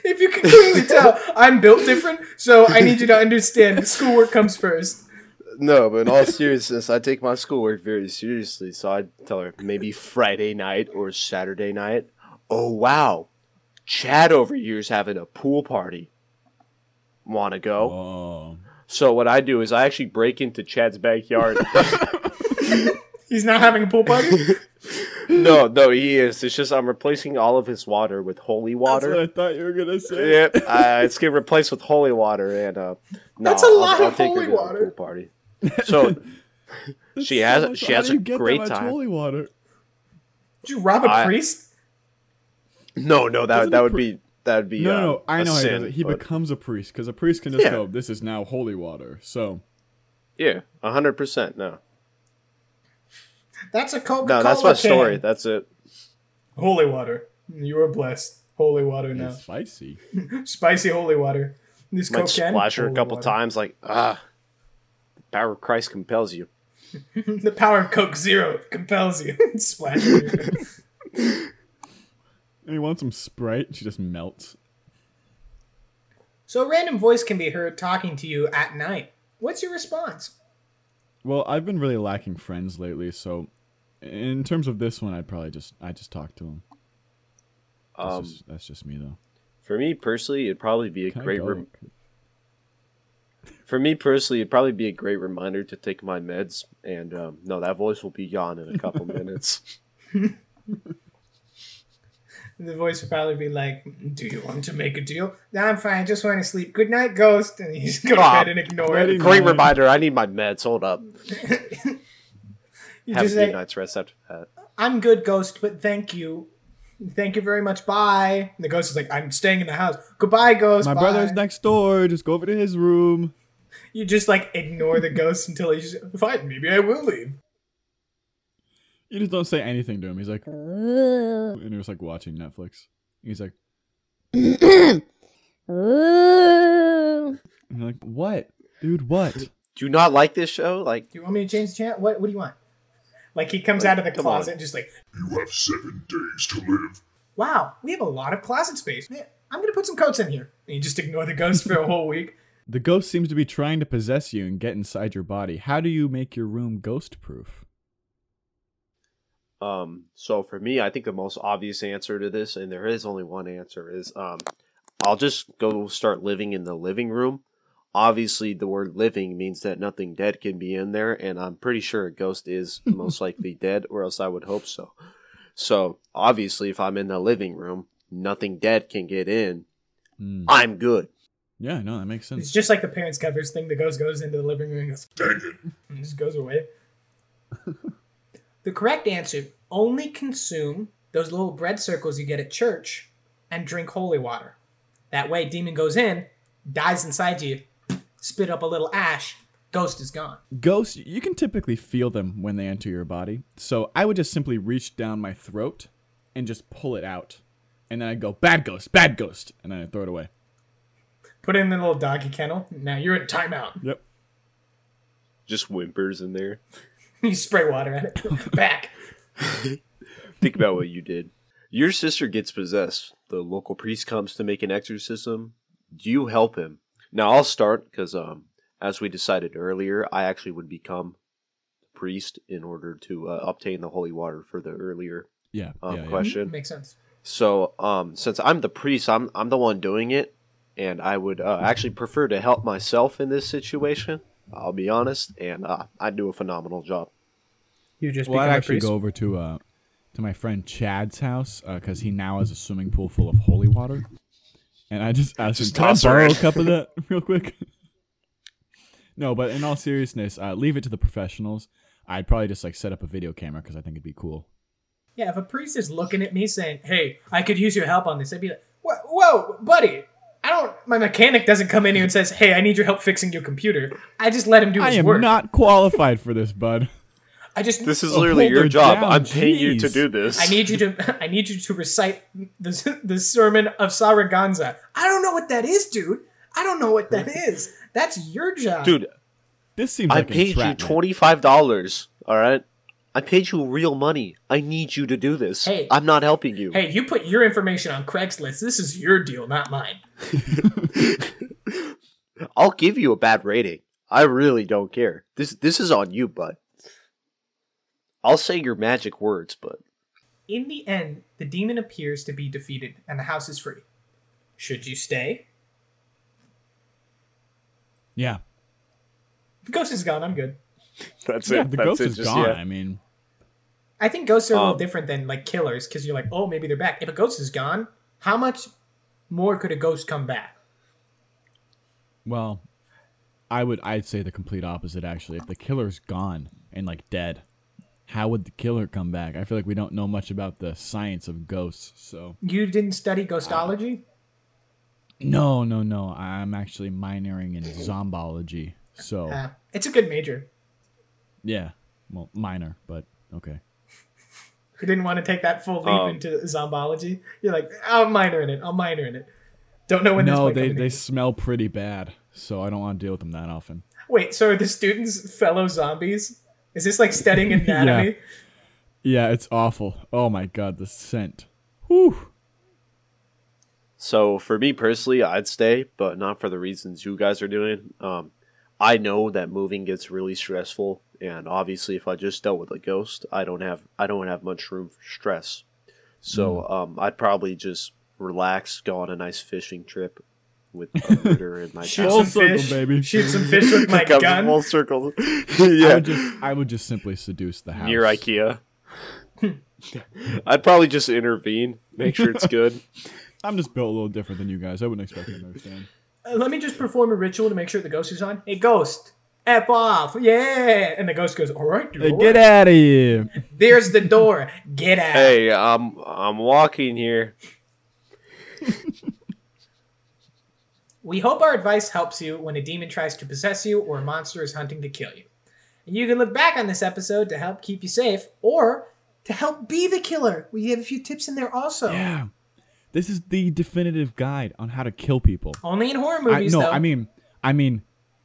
If you can clearly tell, I'm built different, so I need you to understand schoolwork comes first. no, but in all seriousness, I take my schoolwork very seriously. So I tell her maybe Friday night or Saturday night. Oh wow, Chad over here is having a pool party. Want to go? Oh. So what I do is I actually break into Chad's backyard. (laughs) (laughs) He's not having a pool party? (laughs) no, no, he is. It's just I'm replacing all of his water with holy water. That's what I thought you were gonna say. Yep, uh, it's getting replaced with holy water, and uh, no, (laughs) That's a I'll- lot I'll of take her holy to the water. Pool party. So (laughs) That's She has- much- she has do a you get that great much time. Holy water. Did you rob a I- priest? no, no, that Doesn't that would pr- be that'd be No, uh, no, no. I a know how he does it. He but- becomes a priest because a priest can just Yeah. go, "This is now holy water." So yeah, hundred percent. No, That's a Coca-Cola no, that's my story. That's it. Holy water. You are blessed. Holy water now. it's spicy. (laughs) Spicy holy water. This Might Coke can. splash her a couple water. times, like ah, the power of Christ compels you. (laughs) the power of Coke Zero compels you. (laughs) Splash. it in your face. And he wants some Sprite. She just melts. so a random voice can be heard talking to you at night. What's your response? Well, I've been really lacking friends lately, so in terms of this one, I'd probably just I just talk to him. That's, Um, just, that's just me though. for me personally, it'd probably be a Can great. Rem- for me personally, it'd probably be a great reminder to take my meds. And um, no, that voice will be gone in a couple (laughs) minutes. (laughs) The voice would probably be like, "Do you want to make a deal?" No, I'm fine. I just want to sleep. Good night, ghost. And you just go to bed and ignore it. Great reminder. I need my meds. Hold up. (laughs) You Have a just good say, night's rest after that. "I'm good, ghost, but thank you." Thank you very much. Bye. And the ghost is like, I'm staying in the house. Goodbye, ghost. My Bye." brother's next door. Just go over to his room. You just like ignore the ghost until he's fine. Maybe I will leave. You just don't say anything to him. He's like, and he was like watching Netflix. He's like, (coughs) and you're like, what, dude? What? Do you not like this show? Like, Do you want me to change the channel? What What do you want? Like he comes Like, out of the come on. closet, just like, You have seven days to live. wow, we have a lot of closet space. Man, I'm gonna put some coats in here. And you just ignore the ghost for a whole week. The ghost seems to be trying to possess you and get inside your body. How do you make your room ghost proof? Um, so for me, I think the most obvious answer to this, and there is only one answer, is um, I'll just go start living in the living room. Obviously, the word living means that nothing dead can be in there, and I'm pretty sure a ghost is (laughs) most likely dead, or else I would hope so. So, obviously, if I'm in the living room, nothing dead can get in. Hmm. I'm good. Yeah, no, that makes sense. It's just like the parents' covers thing. The ghost goes into the living room and goes, Dang it. and just goes away. (laughs) the correct answer: only consume those little bread circles you get at church, and drink holy water. That way, demon goes in, dies inside you, spit up a little ash. Ghost is gone. Ghosts, you can typically feel them when they enter your body. So I would just simply reach down my throat and just pull it out. And then I'd go, bad ghost, bad ghost. And then I'd throw it away. Put it in the little doggy kennel. Now you're in timeout. Yep. Just whimpers in there. (laughs) You spray water at it. (laughs) Back. (laughs) Think about what you did. Your sister gets possessed. The local priest comes to make an exorcism. Do you help him? Now I'll start because, um, as we decided earlier, I actually would become the priest in order to uh, obtain the holy water for the earlier Yeah. um, yeah, yeah. question. Makes sense. So, um, since I'm the priest, I'm I'm the one doing it, and I would uh, actually prefer to help myself in this situation. I'll be honest, and uh, I do a phenomenal job. You just Well, I'd become a actually priest. go over to uh to my friend Chad's house because he now has a swimming pool full of holy water, and I just asked Just him, "Can I borrow in." a cup of that (laughs) real quick?" no, but in all seriousness, uh, leave it to the professionals. I'd probably just like set up a video camera because I think it'd be cool. Yeah, if a priest is looking at me saying, "Hey, I could use your help on this," I'd be like, "Whoa, whoa buddy! I don't. My mechanic doesn't come in here and says, "Hey, I need your help fixing your computer." I just let him do his work. I am work. not qualified for this, bud. I just. This is Oh, literally your job. down, I'm paying you to do this. I need you to. (laughs) I need you to recite the the sermon of Saraganza. I don't know what that is, dude. I don't know what that (laughs) is. That's your job, dude. This seems I like paid you twenty five dollars. All right, I paid you real money. I need you to do this. Hey. I'm not helping you. Hey, you put your information on Craigslist. This is your deal, not mine. (laughs) I'll give you a bad rating. I really don't care. This this is on you, bud. I'll say your magic words, but In the end, the demon appears to be defeated and the house is free. Should you stay? Yeah, The ghost is gone. I'm good. (laughs) that's yeah. it. The That's ghost it. is Just, gone. yeah. I mean, I think ghosts are a little Um, different than like killers because you're like, oh, maybe they're back. If a ghost is gone, how much more could a ghost come back? well, I would I'd say the complete opposite actually. If the killer's gone and like dead, how would the killer come back? I feel like we don't know much about the science of ghosts, so You didn't study ghostology? No, no, no. I'm actually minoring in zombology. So Uh, it's a good major. Yeah, well, minor, but okay. You didn't want to take that full leap Um, into zombology. You're like, I'll minor in it. I'll minor in it. Don't know when No, might they come in. they smell pretty bad, so I don't want to deal with them that often. Wait, so are the students fellow zombies? Is this like studying (laughs) anatomy? Yeah, it's awful. Oh my god, the scent. Whew. So for me personally, I'd stay, but not for the reasons you guys are doing. Um, I know that moving gets really stressful, and obviously, if I just dealt with a ghost, I don't have I don't have much room for stress. So um, I'd probably just relax, go on a nice fishing trip with a rooter and my (laughs) Shoot Full some circle, fish, baby. shoot some fish with (laughs) my gun. full circle. (laughs) I yeah, would just I would just simply seduce the house. near IKEA. I'd probably just intervene, make sure it's good. I'm just built a little different than you guys. I wouldn't expect you to understand. Uh, let me just perform a ritual to make sure the ghost is on. Hey, ghost, F off, yeah! And the ghost goes, all right, dude. Hey, all get right." out of here! There's the door. Get out. hey, I'm I'm walking here. We hope our advice helps you when a demon tries to possess you or a monster is hunting to kill you. And you can look back on this episode to help keep you safe or to help be the killer. We have a few tips in there also. Yeah, this is the definitive guide on how to kill people. Only in horror I, movies, no, though. I mean, I mean,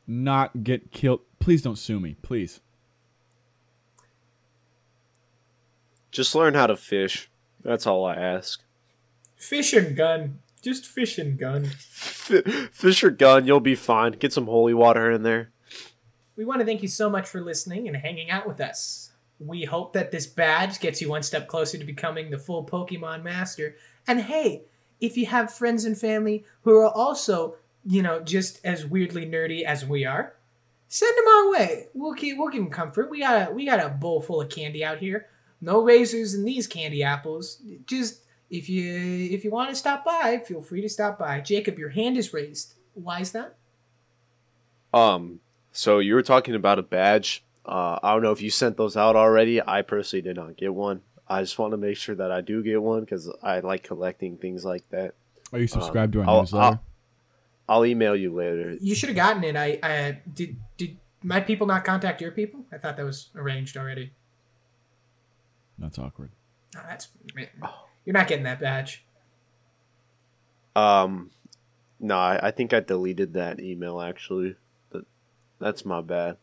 not get killed. Please don't sue me, please. Just learn how to fish. That's all I ask. fish and gun. Just fish and gun. (laughs) Fish your gun, you'll be fine. Get some holy water in there. We want to thank you so much for listening and hanging out with us. We hope that this badge gets you one step closer to becoming the full Pokemon master. And hey, if you have friends and family who are also, you know, just as weirdly nerdy as we are, send them our way. We'll keep we'll give them comfort. We got a we got a bowl full of candy out here. No razors in these candy apples. Just if you if you want to stop by, feel free to stop by. Jacob, your hand is raised. Why is that? Um, so you were talking about a badge. Uh, I don't know if you sent those out already. I personally did not get one. I just want to make sure that I do get one because I like collecting things like that. Are you subscribed to our I'll- newsletter? I'll- I'll email you later. You should have gotten it. I, I did. Did my people not contact your people? I thought that was arranged already. That's awkward. Oh, that's you're not getting that badge. Um, no, I, I think I deleted that email actually. That, that's my bad.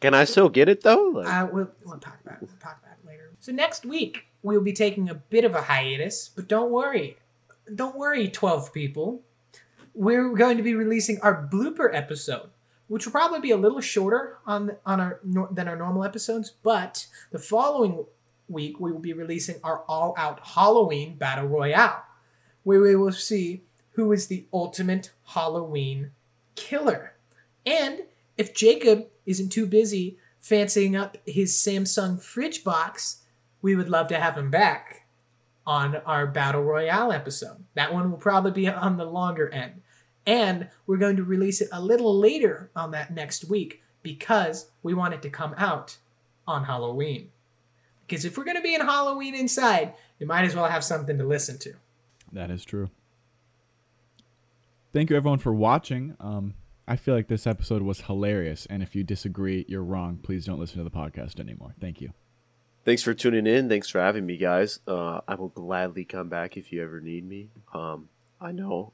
Can I still get it though? Like, Uh, we'll, we'll talk about it. We'll talk about it later. So next week we'll be taking a bit of a hiatus, but don't worry, don't worry, twelve people. We're going to be releasing our blooper episode, which will probably be a little shorter on on our than our normal episodes. But the following week we will be releasing our all-out Halloween battle royale, where we will see who is the ultimate Halloween killer. And if Jacob isn't too busy fancying up his Samsung fridge box, we would love to have him back on our Battle Royale episode. That one will probably be on the longer end. And we're going to release it a little later on that next week because we want it to come out on Halloween. Because if we're going to be in Halloween inside, you might as well have something to listen to. That is true. Thank you everyone for watching. Um, I feel like this episode was hilarious, and if you disagree, you're wrong. Please don't listen to the podcast anymore. Thank you. thanks for tuning in. Thanks for having me, guys. Uh, I will gladly come back if you ever need me. Um, I know.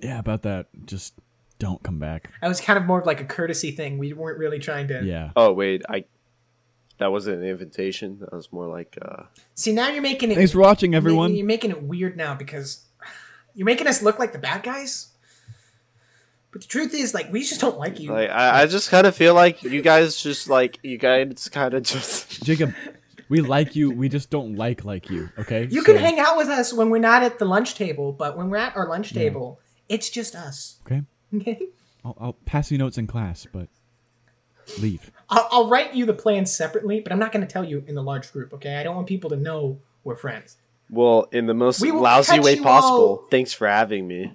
Yeah, about that. Just don't come back. That was kind of more of like a courtesy thing. We weren't really trying to. Yeah. Oh wait, I. That wasn't an invitation. That was more like. Uh, See, now you're making it. Thanks for watching, everyone. You're making it weird now because you're making us look like the bad guys. But the truth is, like, we just don't like you. like I, I just kind of feel like you guys just like you guys kind of just. (laughs) Jacob, we like you. We just don't like like you. Okay. you can hang out with us when we're not at the lunch table, but when we're at our lunch table, it's just us. Okay. Okay. I'll, I'll pass you notes in class, but leave. I'll, I'll write you the plans separately, but I'm not going to tell you in the large group. Okay. I don't want people to know we're friends. Well, in the most We lousy way possible. all- Thanks for having me.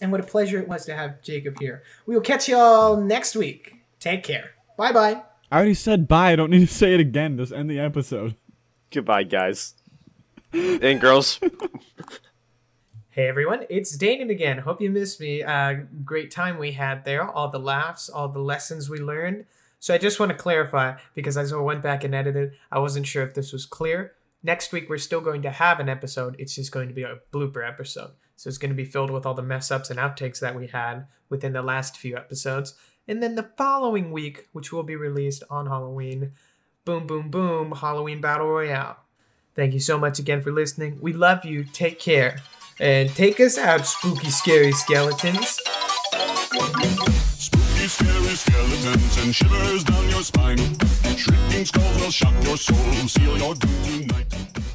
And what a pleasure it was to have Jacob here. We will catch you all next week. Take care. Bye bye. I already said bye. I don't need to say it again. Just end the episode. Goodbye, guys and girls. (laughs) Hey everyone, it's Damon again. Hope you missed me. Uh, great time we had there, all the laughs, all the lessons we learned. So I just want to clarify because as I went back and edited, I wasn't sure if this was clear. Next week we're still going to have an episode. It's just going to be a blooper episode. So it's going to be filled with all the mess ups and outtakes that we had within the last few episodes. And then the following week, which will be released on Halloween, boom, boom, boom, Halloween Battle Royale. Thank you so much again for listening. We love you. Take care. And take us out, spooky, scary skeletons. Spooky, scary skeletons and shivers down your spine. Shrieking skulls will shock your soul, seal your doom tonight.